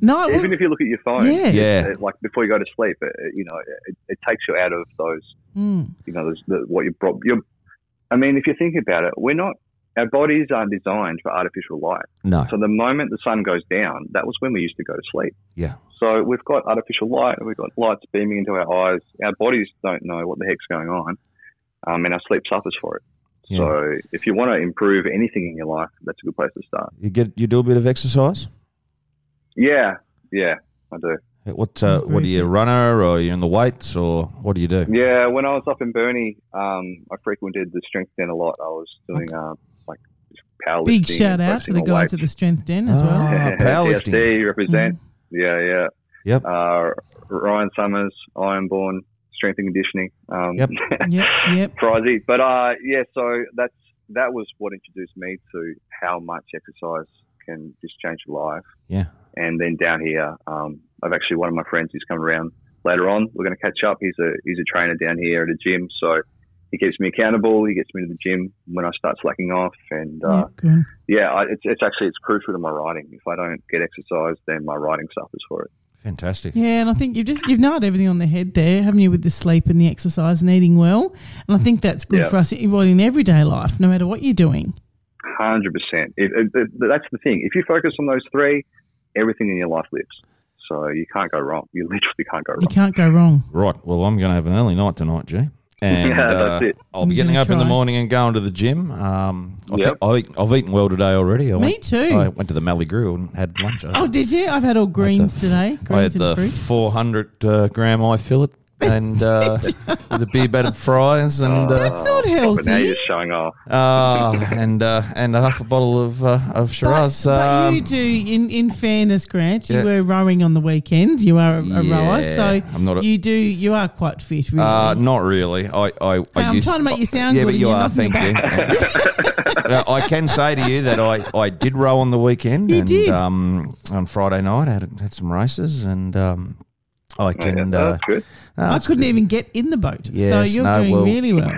No, it even wasn't. if you look at your phone, Yeah. Yeah. it- like before you go to sleep, it, you know, it, it takes you out of those, Mm, you know, those, the, what you brought. You're, I mean, if you think about it, we're not. Our bodies aren't designed for artificial light. No. So the moment the sun goes down, that was when we used to go to sleep. Yeah. So we've got artificial light, and we've got lights beaming into our eyes. Our bodies don't know what the heck's going on, um, and our sleep suffers for it. Yeah. So if you want to improve anything in your life, that's a good place to start. You get you do a bit of exercise. Yeah, yeah, I do. What uh, what are you a runner or are you in the weights or what do you do? Yeah, when I was up in Burnie, um, I frequented the strength den a lot. I was doing uh, like powerlifting. Big shout out to the guys weights. at the Strength Den as well. Ah, powerlifting. TSD represent. Yeah, yeah. Yep. Uh, Ryan Summers, Ironborn, strength and conditioning. Um, Yep. Yep, yep. Frizy. But uh, yeah, so that's that was what introduced me to how much exercise can just change your life. Yeah. And then down here, um, I've actually one of my friends who's coming around later on. We're going to catch up. He's a he's a trainer down here at a gym, so he keeps me accountable. He gets me to the gym when I start slacking off, and uh, Yep, good. yeah, I, it's it's actually it's crucial to my writing. If I don't get exercise, then my writing suffers for it. Fantastic. Yeah, and I think you've just you've nailed everything on the head there, haven't you, with the sleep and the exercise and eating well. And I think that's good Yeah. for us well, in everyday life, no matter what you're doing. Hundred percent. That's the thing. If you focus on those three, everything in your life lives. So you can't go wrong. You literally can't go wrong. You can't go wrong. Right. Well, I'm going to have an early night tonight, G. And Yeah, that's uh. I'll be I'm getting gonna up in the morning and going to the gym. Um, I Yep. think I eat, I've eaten well today already. I Me went, too. I went to the Mallee Grill and had lunch. Oh, did you? I've had all greens today. I had Greens and the fruit. 400 uh, gram eye fillet and uh, with the beer battered fries and uh, That's not But now healthy. you're showing off. uh, and uh, and a half a bottle of uh, of Shiraz. but um, you do, in, in fairness, Grant, you Yeah. were rowing on the weekend. You are a, a rower, Yeah, so I'm not a- you do. You are quite fit, really. Uh, not really. I, I, I I'm used, trying to make you sound yeah, good but and you you're are. knocking Thank you. Uh, I can say to you that I, I did row on the weekend. You and, did? Um, on Friday night, I had had some races, and um, I Oh, yeah, can. uh, that's good. no, I couldn't good. even get in the boat, so you're no, doing well, really well.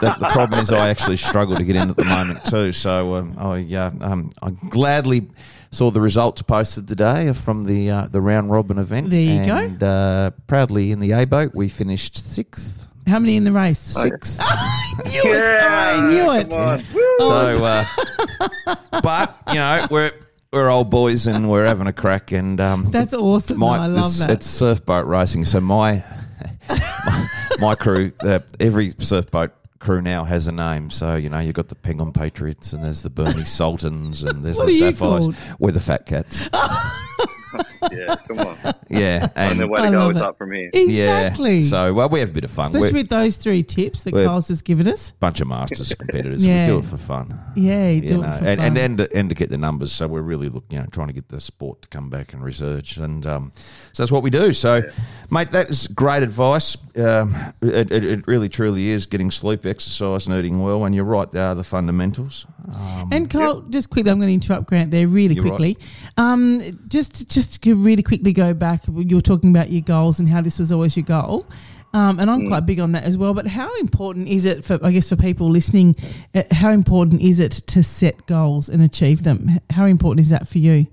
the, the problem is I actually struggle to get in at the moment too. So um, I uh, um, I gladly saw the results posted today from the uh, the round robin event. There you go. and, Uh, proudly in the A boat, we finished sixth. How many in the race? Sixth. I knew it. I knew it. Come on. So, uh, but you know, we're we're old boys and we're having a crack. And um, That's awesome. though. I love it's, that. It's surf boat racing. So my my, my crew, uh, every surf boat crew now has a name. So you know, you've got the Penguin Patriots, and there's the Burnie Sultans, and there's What the Sapphires. We're the Fat Cats. Yeah, come on. Yeah, And the and way I to go is it. up from here. exactly. yeah. So well, we have a bit of fun. Especially We're with those three tips that We're- Kyle's just given us. a bunch of masters competitors. Yeah. We do it for fun. Yeah, you you do know, it for and, fun. and and to, and to get the numbers. So we're really look, you know, trying to get the sport to come back and research, and um, so that's what we do. So, mate, that is great advice. Um, it, it, it really truly is getting sleep, exercise, and eating well. And you're right, they are the fundamentals. Um, And Kyle, just quickly, I'm going to interrupt Grant there really You're right. quickly. Um, just just to really quickly go back, you were talking about your goals and how this was always your goal. Um, and I'm Mm. quite big on that as well. But how important is it for, I guess, for people listening? Uh, how important is it to set goals and achieve them? How important is that for you?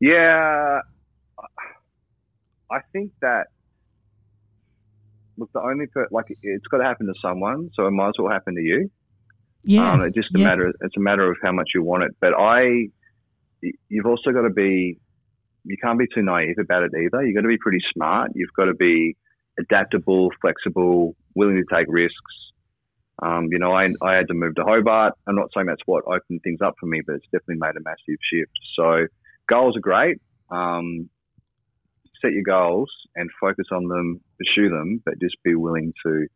Yeah, I think that. Look, the only per, like it's got to happen to someone, so it might as well happen to you. Yeah, Um, it's just a yeah. matter. It's a matter of how much you want it. But I, you've also got to be. You can't be too naive about it either. You've got to be pretty smart. You've got to be adaptable, flexible, willing to take risks. Um, you know, I, I had to move to Hobart. I'm not saying that's what opened things up for me, but it's definitely made a massive shift. So goals are great. Um, set your goals and focus on them, pursue them, but just be willing to,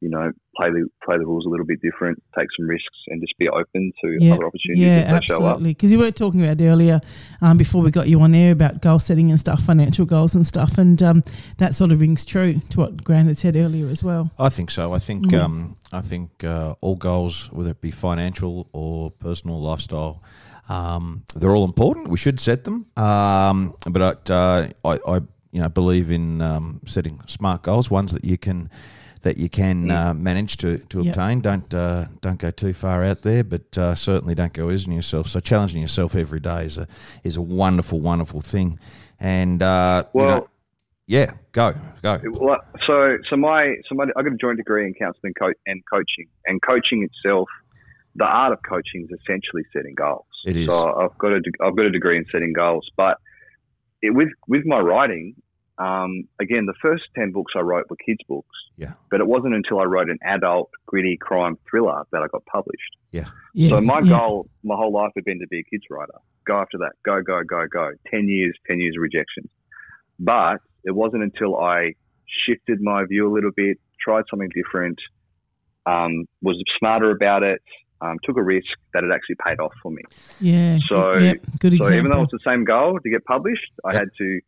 you know, play the play the rules a little bit different, take some risks, and just be open to Yeah, other opportunities yeah, as they show up. absolutely. Because you were talking about earlier um, before we got you on air about goal setting and stuff, financial goals and stuff, and um, that sort of rings true to what Grant had said earlier as well. I think so. I think Mhm. um, I think uh, all goals, whether it be financial or personal lifestyle, um, they're all important. We should set them. Um, but uh, I, I, you know, believe in um, setting smart goals, ones that you can that you can uh, manage to, to Yep. obtain. Don't uh, don't go too far out there, but uh, certainly don't go on yourself. So challenging yourself every day is a is a wonderful, wonderful thing. And uh, you Well, know, yeah, go go. Well, so so my so my I got a joint degree in counselling co- and coaching, and coaching itself, the art of coaching is essentially setting goals. It is. So I've got a de- I've got a degree in setting goals, but it, with with my writing, um, again, the first ten books I wrote were kids' books. Yeah. But it wasn't until I wrote an adult, gritty crime thriller that I got published. Yes, So my yeah. goal, my whole life, had been to be a kids writer. Go after that. Go, go, go, go. Ten years, ten years of rejections. But it wasn't until I shifted my view a little bit, tried something different, um, was smarter about it, um, took a risk that it actually paid off for me. Yeah. So- yep, good So example. even though it's the same goal to get published, I had to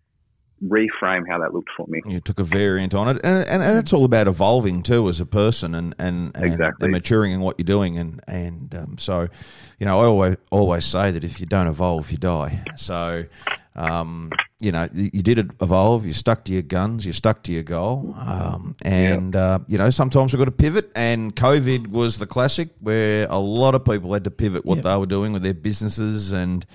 reframe how that looked for me. You took a variant on it, and, and, and it's all about evolving too as a person, and and, and, Exactly. and maturing in what you're doing, and and um, so, you know, I always always say that if you don't evolve, you die. So, um, you know, you you did evolve. You stuck to your guns. You stuck to your goal, um, and uh, you know, sometimes we've got to pivot. And COVID was the classic where a lot of people had to pivot what Yep. they were doing with their businesses and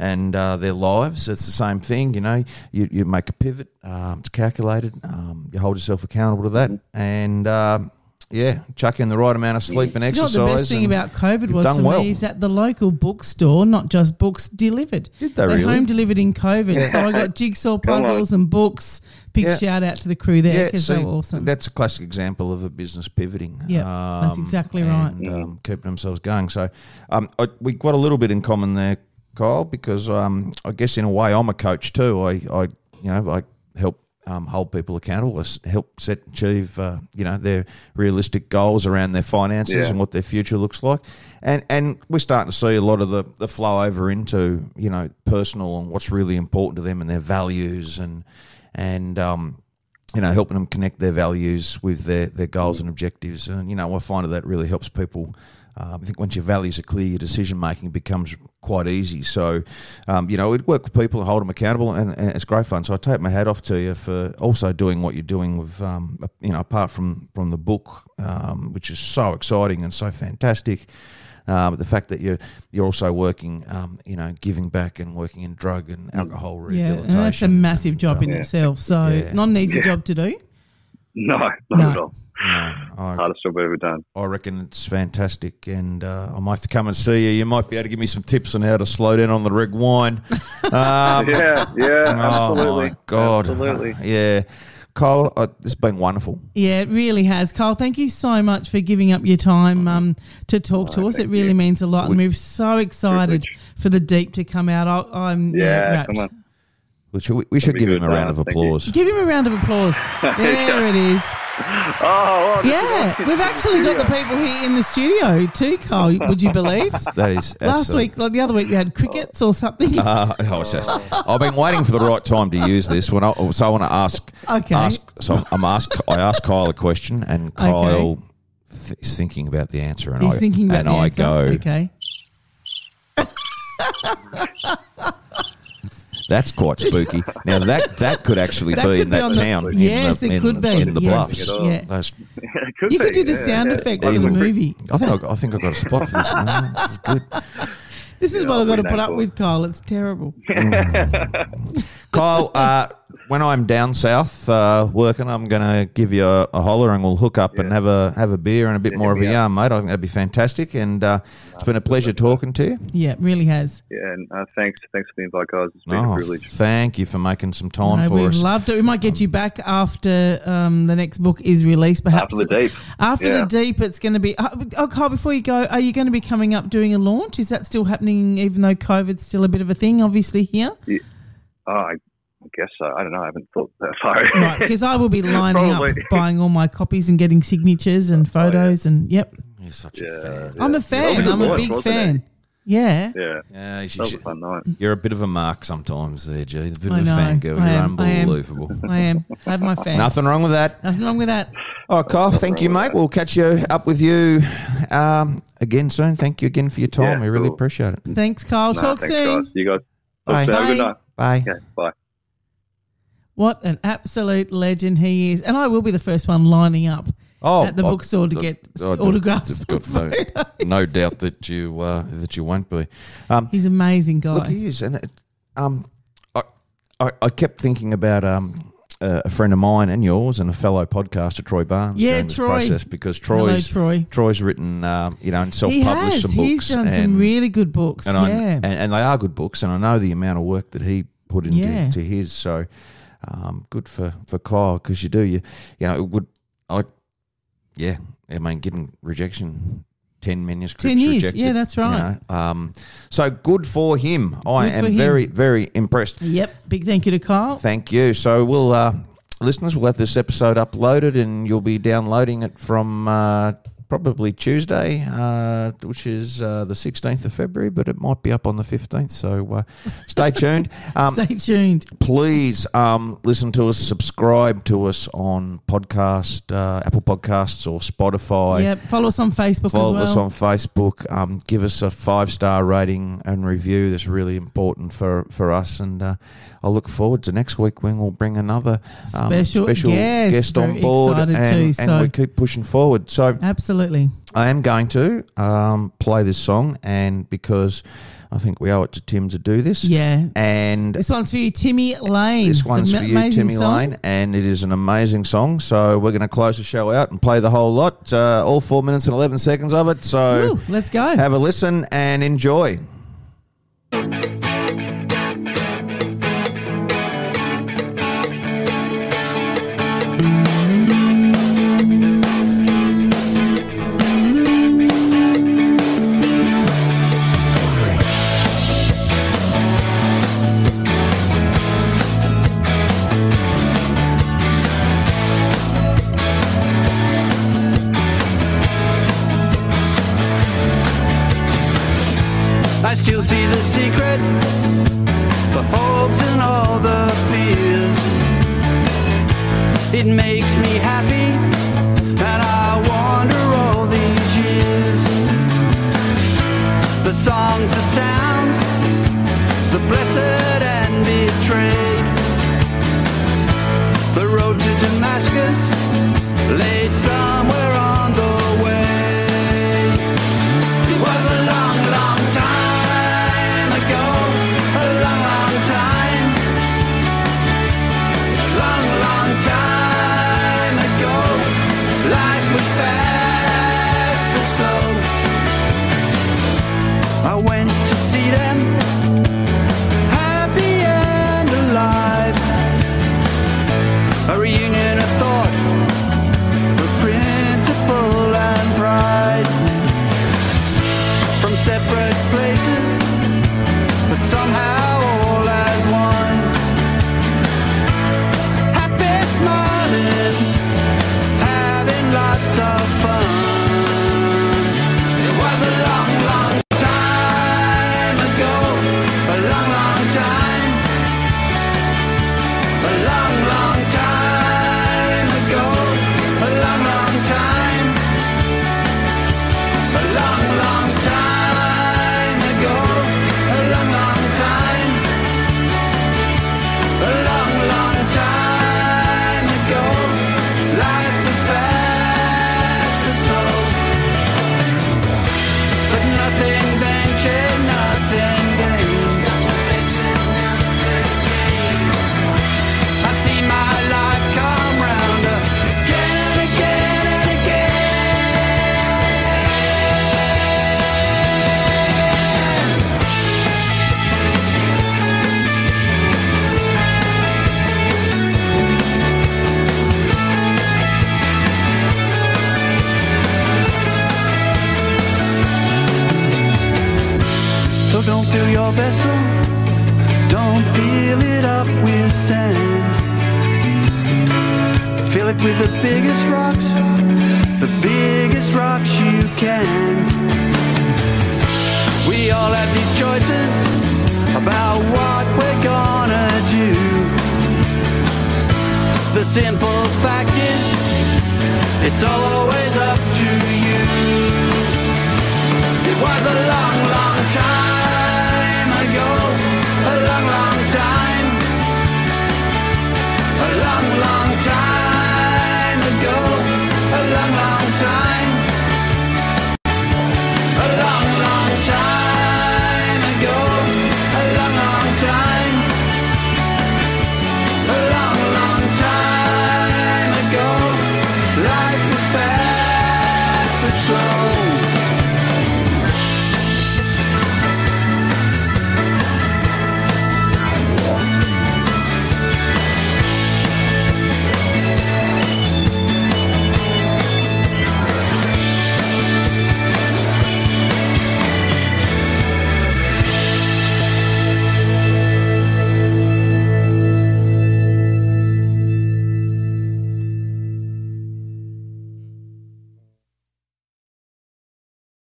and uh, their lives. It's the same thing, you know. You, you make a pivot. Um, it's calculated. Um, you hold yourself accountable to that, and um, yeah, chuck in the right amount of sleep and You know what exercise. the best thing about COVID was done for well. me is that the local bookstore, not just books, delivered. Did they really? home delivered in COVID. So I got jigsaw puzzles and books. Big Yeah. shout out to the crew there because see, they were awesome. that's a classic example of a business pivoting. Yeah, that's exactly right. And um, keeping themselves going. So um, I, we got a little bit in common there, Kyle, because um, I guess in a way I'm a coach too. I, I you know, I help um, hold people accountable, s- help set achieve, uh, you know, their realistic goals around their finances Yeah. and what their future looks like. And and we're starting to see a lot of the, the flow over into, you know, personal and what's really important to them and their values and and um, you know, helping them connect their values with their, their goals and objectives. And, you know, I find that that really helps people. Um, I think once your values are clear, your decision making becomes quite easy. So, um, you know, it work with people and hold them accountable, and, and it's great fun. So I take my hat off to you for also doing what you're doing with, um, you know, apart from, from the book, um, which is so exciting and so fantastic. Um, the fact that you're you're also working, um, you know, giving back and working in drug and alcohol yeah, rehabilitation. and that's a massive job in Yeah. itself. So Yeah. not an easy Yeah. job to do. No, not No. at all. No, I, Hardest job I've ever done. I reckon it's fantastic, and uh, I might have to come and see you. You might be able to give me some tips on how to slow down on the red wine. Um, yeah, yeah, Oh absolutely. my god! Absolutely. Yeah, Kyle, uh, this has been wonderful. Yeah, it really has. Carl, thank you so much for giving up your time um, to talk to us. It really you. means a lot, and we're so excited Privilege. for the deep to come out. I, I'm yeah, Yeah, come on. We should, we should give him a round uh, of applause. Give him a round of applause. There it is. Oh, oh this Yeah, we've actually got the people here in the studio too, Carl. Would you believe? That is Last absolute- week, like the other week, we had crickets or something. Uh, oh, it's just- I've been waiting for the right time to use this. When I, so I want to ask. Okay. Ask, so I'm ask. I ask Kyle a question, and Kyle th- is thinking about the answer, and He's I thinking about and the I answer. go. Okay. That's quite spooky. Now that that could actually That be could in be that on the- town. in Yes, the, it in, could be. in the Yes. bluffs. Yeah. Those- It could You could do the yeah, sound yeah. effects in the movie. I think I, I think I got a spot for this one. This is good. This is Yeah, what I've got to put up for. with, Kyle. It's terrible. Kyle, uh, when I'm down south uh, working, I'm going to give you a, a holler and we'll hook up and have a have a beer and a bit more of a yarn, mate. I think that'd be fantastic. And uh, it's been a pleasure talking to you. Yeah, it really has. Yeah, and uh, thanks, thanks for the invite, guys. It's been a Oh, privilege. thank you for making some time No, for we've us. loved it. We might get you back after um, the next book is released, perhaps. After the deep. After Yeah. the deep, it's going to be. Uh, oh, Kyle, before you go, are you going to be coming up doing a launch? Is that still happening, even though COVID's still a bit of a thing, obviously, here? Oh, I, I guess so. I don't know. I haven't thought that far. Right, because I will be lining up, Probably. buying all my copies and getting signatures and photos. And yep, You're such Yeah. a fan. I'm a That fan. was a I'm a launch, big wasn't fan. Yeah. yeah, Yeah, you that should, was a fun night. you're a bit of a mark sometimes there, G. A bit I of know. a fan girl. I You're am. I am. unbelievable. I am. I have my fan. Nothing wrong with that. Nothing wrong with that. Oh, Kyle, thank you, mate. We'll catch you up with you um, again soon. Thank you again for your time. Yeah, we really cool. appreciate it. Thanks, Kyle. Nah, Talk thanks, soon. guys. You guys. Bye. Talk. Have a good Bye. night. Bye. Okay, bye. What an absolute legend he is. And I will be the first one lining up Oh, at the bookstore to get autographs. No, no doubt that you uh, that you won't be. Um, He's an amazing guy. look, he is, and it, um, I, I I kept thinking about um. Uh, a friend of mine and yours, and a fellow podcaster, Troy Barnes, Yeah, during this Troy. process because Hello, Troy's Troy. Troy's written, um, you know, and self-published some He's books, done and, some really good books. and I yeah. and, and they are good books, and I know the amount of work that he put into Yeah. to his. So um, good for for Kyle because you do you you know it would I yeah I mean getting rejection. 10 manuscripts 10 years. rejected, Yeah, that's you right. know. Um, so good for him. I Good am him. very, very impressed. Yep. Big thank you to Kyle. Thank you. So we'll, uh, listeners, we'll have this episode uploaded, and you'll be downloading it from uh, probably Tuesday, uh, which is uh, the sixteenth of February, but it might be up on the fifteenth. So uh, stay tuned. Um, Stay tuned. please um, listen to us, subscribe to us on podcast, uh, Apple Podcasts or Spotify. Yep. Follow us on Facebook Follow as us on Facebook. Um, give us a five star rating and review. That's really important for, for us. And uh, I look forward to next week when we'll bring another um, Special guest. guest on board, and, so- we keep pushing forward. So Absolutely. I am going to um, play this song, and because I think we owe it to Tim to do this. Yeah. And This one's for you, Timmy Lane. this one's for you, Timmy song. Lane, and it is an amazing song. So we're going to close the show out and play the whole lot, uh, all four minutes and eleven seconds of it. So Woo, let's go. have a listen and enjoy.